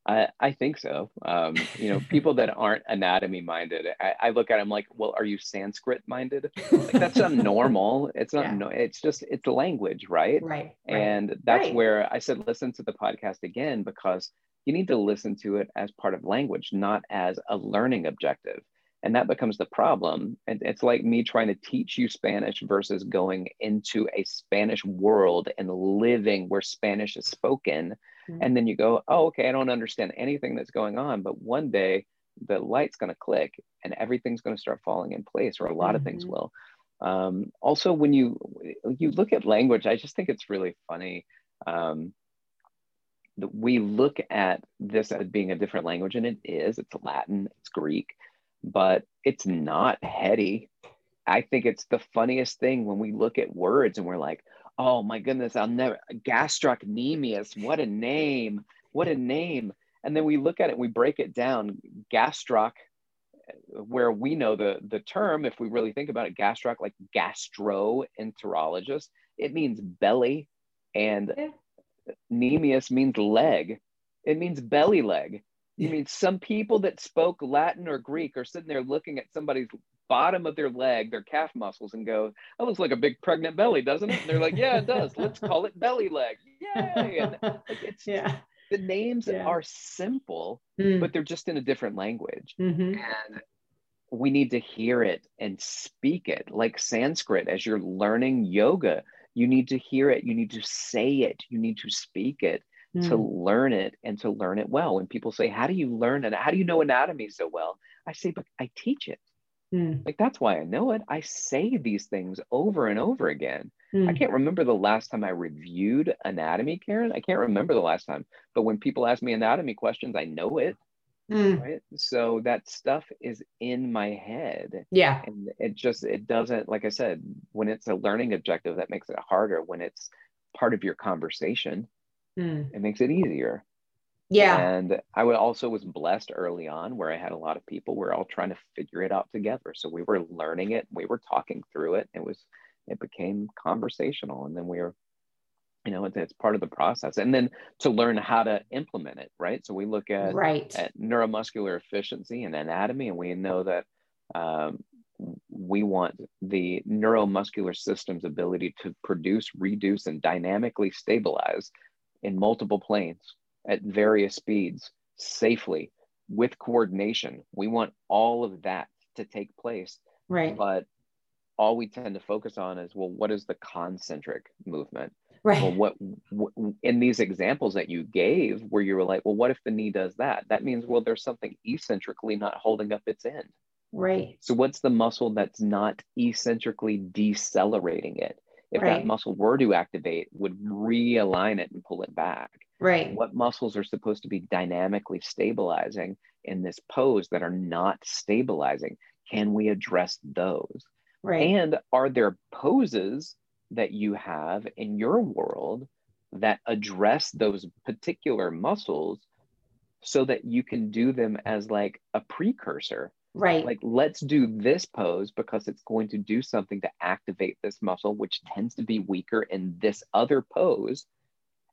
I, I think so. Um, you know, people that aren't anatomy minded, I, I, look at them like, well, are you Sanskrit minded? Like, that's not normal. It's not, yeah. no, it's just, it's language, right? Right. And that's right. where I said, listen to the podcast again, because you need to listen to it as part of language, not as a learning objective. And that becomes the problem. And it's like me trying to teach you Spanish versus going into a Spanish world and living where Spanish is spoken Mm-hmm. And then you go, oh, okay, I don't understand anything that's going on. But one day the light's going to click and everything's going to start falling in place, or a lot mm-hmm. of things mm-hmm. will. Um, also, when you you look at language, I just think it's really funny. Um, we look at this as being a different language, and it is. It's Latin, it's Greek, but it's not heady. I think it's the funniest thing when we look at words and we're like, oh my goodness, I'll never gastrocnemius. What a name! What a name! And then we look at it, we break it down. Gastroc, where we know the the term, if we really think about it, gastroc, like gastroenterologist, it means belly, and yeah. Nemius means leg. It means belly leg. You mean some people that spoke Latin or Greek are sitting there looking at somebody's bottom of their leg, their calf muscles, and go, "That looks like a big pregnant belly, doesn't it?" And they're like, "Yeah, it does. Let's call it belly leg." Yay! And it's yeah. the names yeah. are simple, mm. but they're just in a different language, mm-hmm. and we need to hear it and speak it like Sanskrit as you're learning yoga. You need to hear it. You need to say it. You need to speak it. Mm. to learn it and to learn it well. When people say, How do you learn it? How do you know anatomy so well? I say, But I teach it. Mm. Like that's why I know it. I say these things over and over again. Mm. I can't remember the last time I reviewed anatomy, Karen. I can't remember the last time. But when people ask me anatomy questions, I know it. Mm. Right. So that stuff is in my head. Yeah. And it just it doesn't, like I said, when it's a learning objective, that makes it harder. When it's part of your conversation, mm. it makes it easier. Yeah. And I would also was blessed early on where I had a lot of people we're all trying to figure it out together. So we were learning it, we were talking through it. It was it became conversational and then we were you know it's, it's part of the process and then to learn how to implement it right so we look at right at neuromuscular efficiency and anatomy and we know that um, we want the neuromuscular system's ability to produce reduce and dynamically stabilize in multiple planes at various speeds safely with coordination. We want all of that to take place. Right. But all we tend to focus on is well, what is the concentric movement? Right. Well, what, what in these examples that you gave, where you were like, well, what if the knee does that? That means well, there's something eccentrically not holding up its end. Right. So what's the muscle that's not eccentrically decelerating it? If right. that muscle were to activate, would realign it and pull it back. Right. What muscles are supposed to be dynamically stabilizing in this pose that are not stabilizing? Can we address those? Right. And are there poses that you have in your world that address those particular muscles so that you can do them as like a precursor? Right. Like, let's do this pose because it's going to do something to activate this muscle, which tends to be weaker in this other pose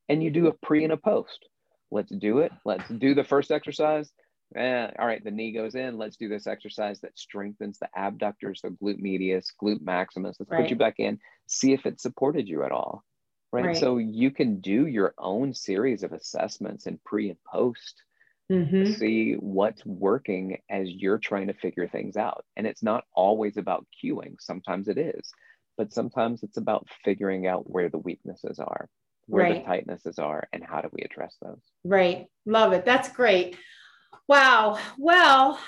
and you do a pre and a post. Let's do it. Let's do the first exercise. Eh, all right, the knee goes in. Let's do this exercise that strengthens the abductors, the glute medius, glute maximus. Let's right. put you back in. See if it supported you at all. Right? right? So you can do your own series of assessments in pre and post mm-hmm. to see what's working as you're trying to figure things out. And it's not always about cueing. Sometimes it is, but sometimes it's about figuring out where the weaknesses are where right. the tightnesses are and how do we address those right love it that's great wow. Well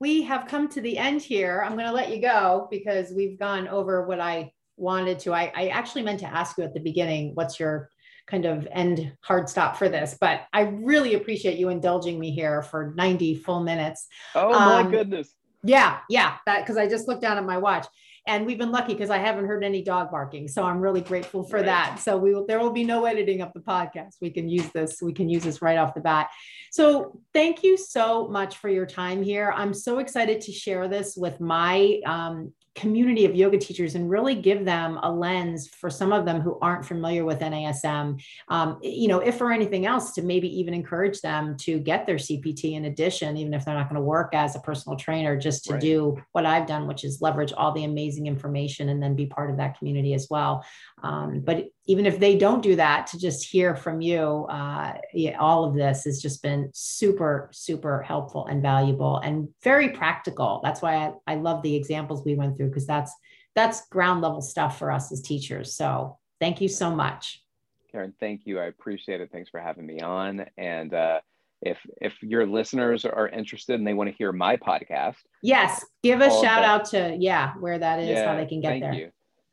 we have come to the end here. I'm going to let you go because we've gone over what i wanted to. I, I actually meant to ask you at the beginning what's your kind of end hard stop for this? But i really appreciate you indulging me here for 90 full minutes. Oh my um, goodness. Yeah yeah that because i just looked down at my watch and we've been lucky because I haven't heard any dog barking. So I'm really grateful for right. that. So we will, there will be no editing of the podcast. We can use this, we can use this right off the bat. So thank you so much for your time here. I'm so excited to share this with my um, community of yoga teachers and really give them a lens for some of them who aren't familiar with NASM. Um, you know, if for anything else, to maybe even encourage them to get their CPT in addition, even if they're not going to work as a personal trainer, just to right. do what I've done, which is leverage all the amazing information and then be part of that community as well. Um, but even if they don't do that, to just hear from you, uh, yeah, all of this has just been super, super helpful and valuable and very practical. That's why I, I love the examples we went through because that's that's ground level stuff for us as teachers. So thank you so much. Karen, thank you. I appreciate it. Thanks for having me on. And uh, if if your listeners are interested and they want to hear my podcast, yes, give a shout out to yeah where that is, yeah, how they can get thank there. You.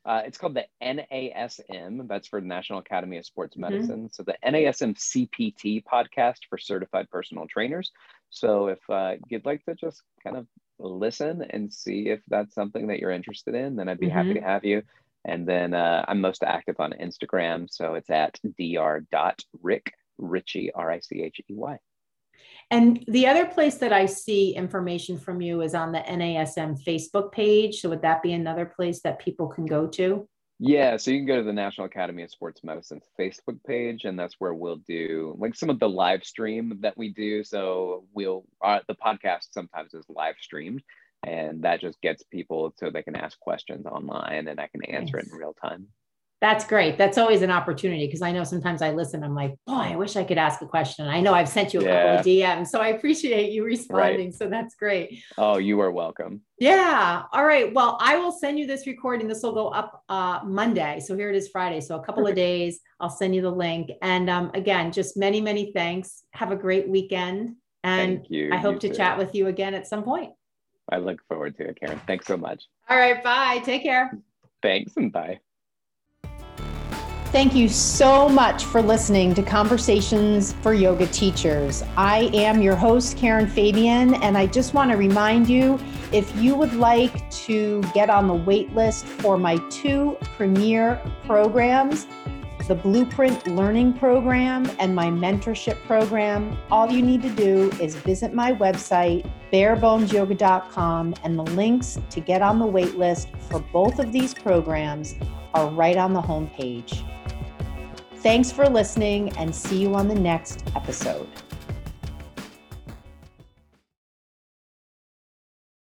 Uh, it's called the NASM. That's for the National Academy of Sports mm-hmm. Medicine. Mm-hmm. So the NASM CPT podcast for certified personal trainers. So if uh, you'd like to just kind of listen and see if that's something that you're interested in, then I'd be mm-hmm. happy to have you. And then uh, I'm most active on Instagram. So it's at dr.rick, R I C H E Y. And the other place that I see information from you is on the NASM Facebook page. So would that be another place that people can go to? Yeah, so you can go to the National Academy of Sports Medicine's Facebook page, and that's where we'll do like some of the live stream that we do. So we'll uh, the podcast sometimes is live streamed, and that just gets people so they can ask questions online, and I can answer nice. it in real time. That's great. That's always an opportunity because I know sometimes I listen. I'm like, boy, I wish I could ask a question. I know I've sent you a yeah. couple of DMs, so I appreciate you responding. Right. So that's great. Oh, you are welcome. Yeah. All right. Well, I will send you this recording. This will go up uh, Monday. So here it is Friday. So a couple Perfect. of days. I'll send you the link. And um, again, just many, many thanks. Have a great weekend. And Thank you. I hope you to too. chat with you again at some point. I look forward to it, Karen. Thanks so much. All right. Bye. Take care. Thanks and bye. Thank you so much for listening to Conversations for Yoga Teachers. I am your host, Karen Fabian, and I just want to remind you if you would like to get on the wait list for my two premier programs, the Blueprint Learning Program and my mentorship program, all you need to do is visit my website, barebonesyoga.com, and the links to get on the wait list for both of these programs are right on the homepage. Thanks for listening and see you on the next episode.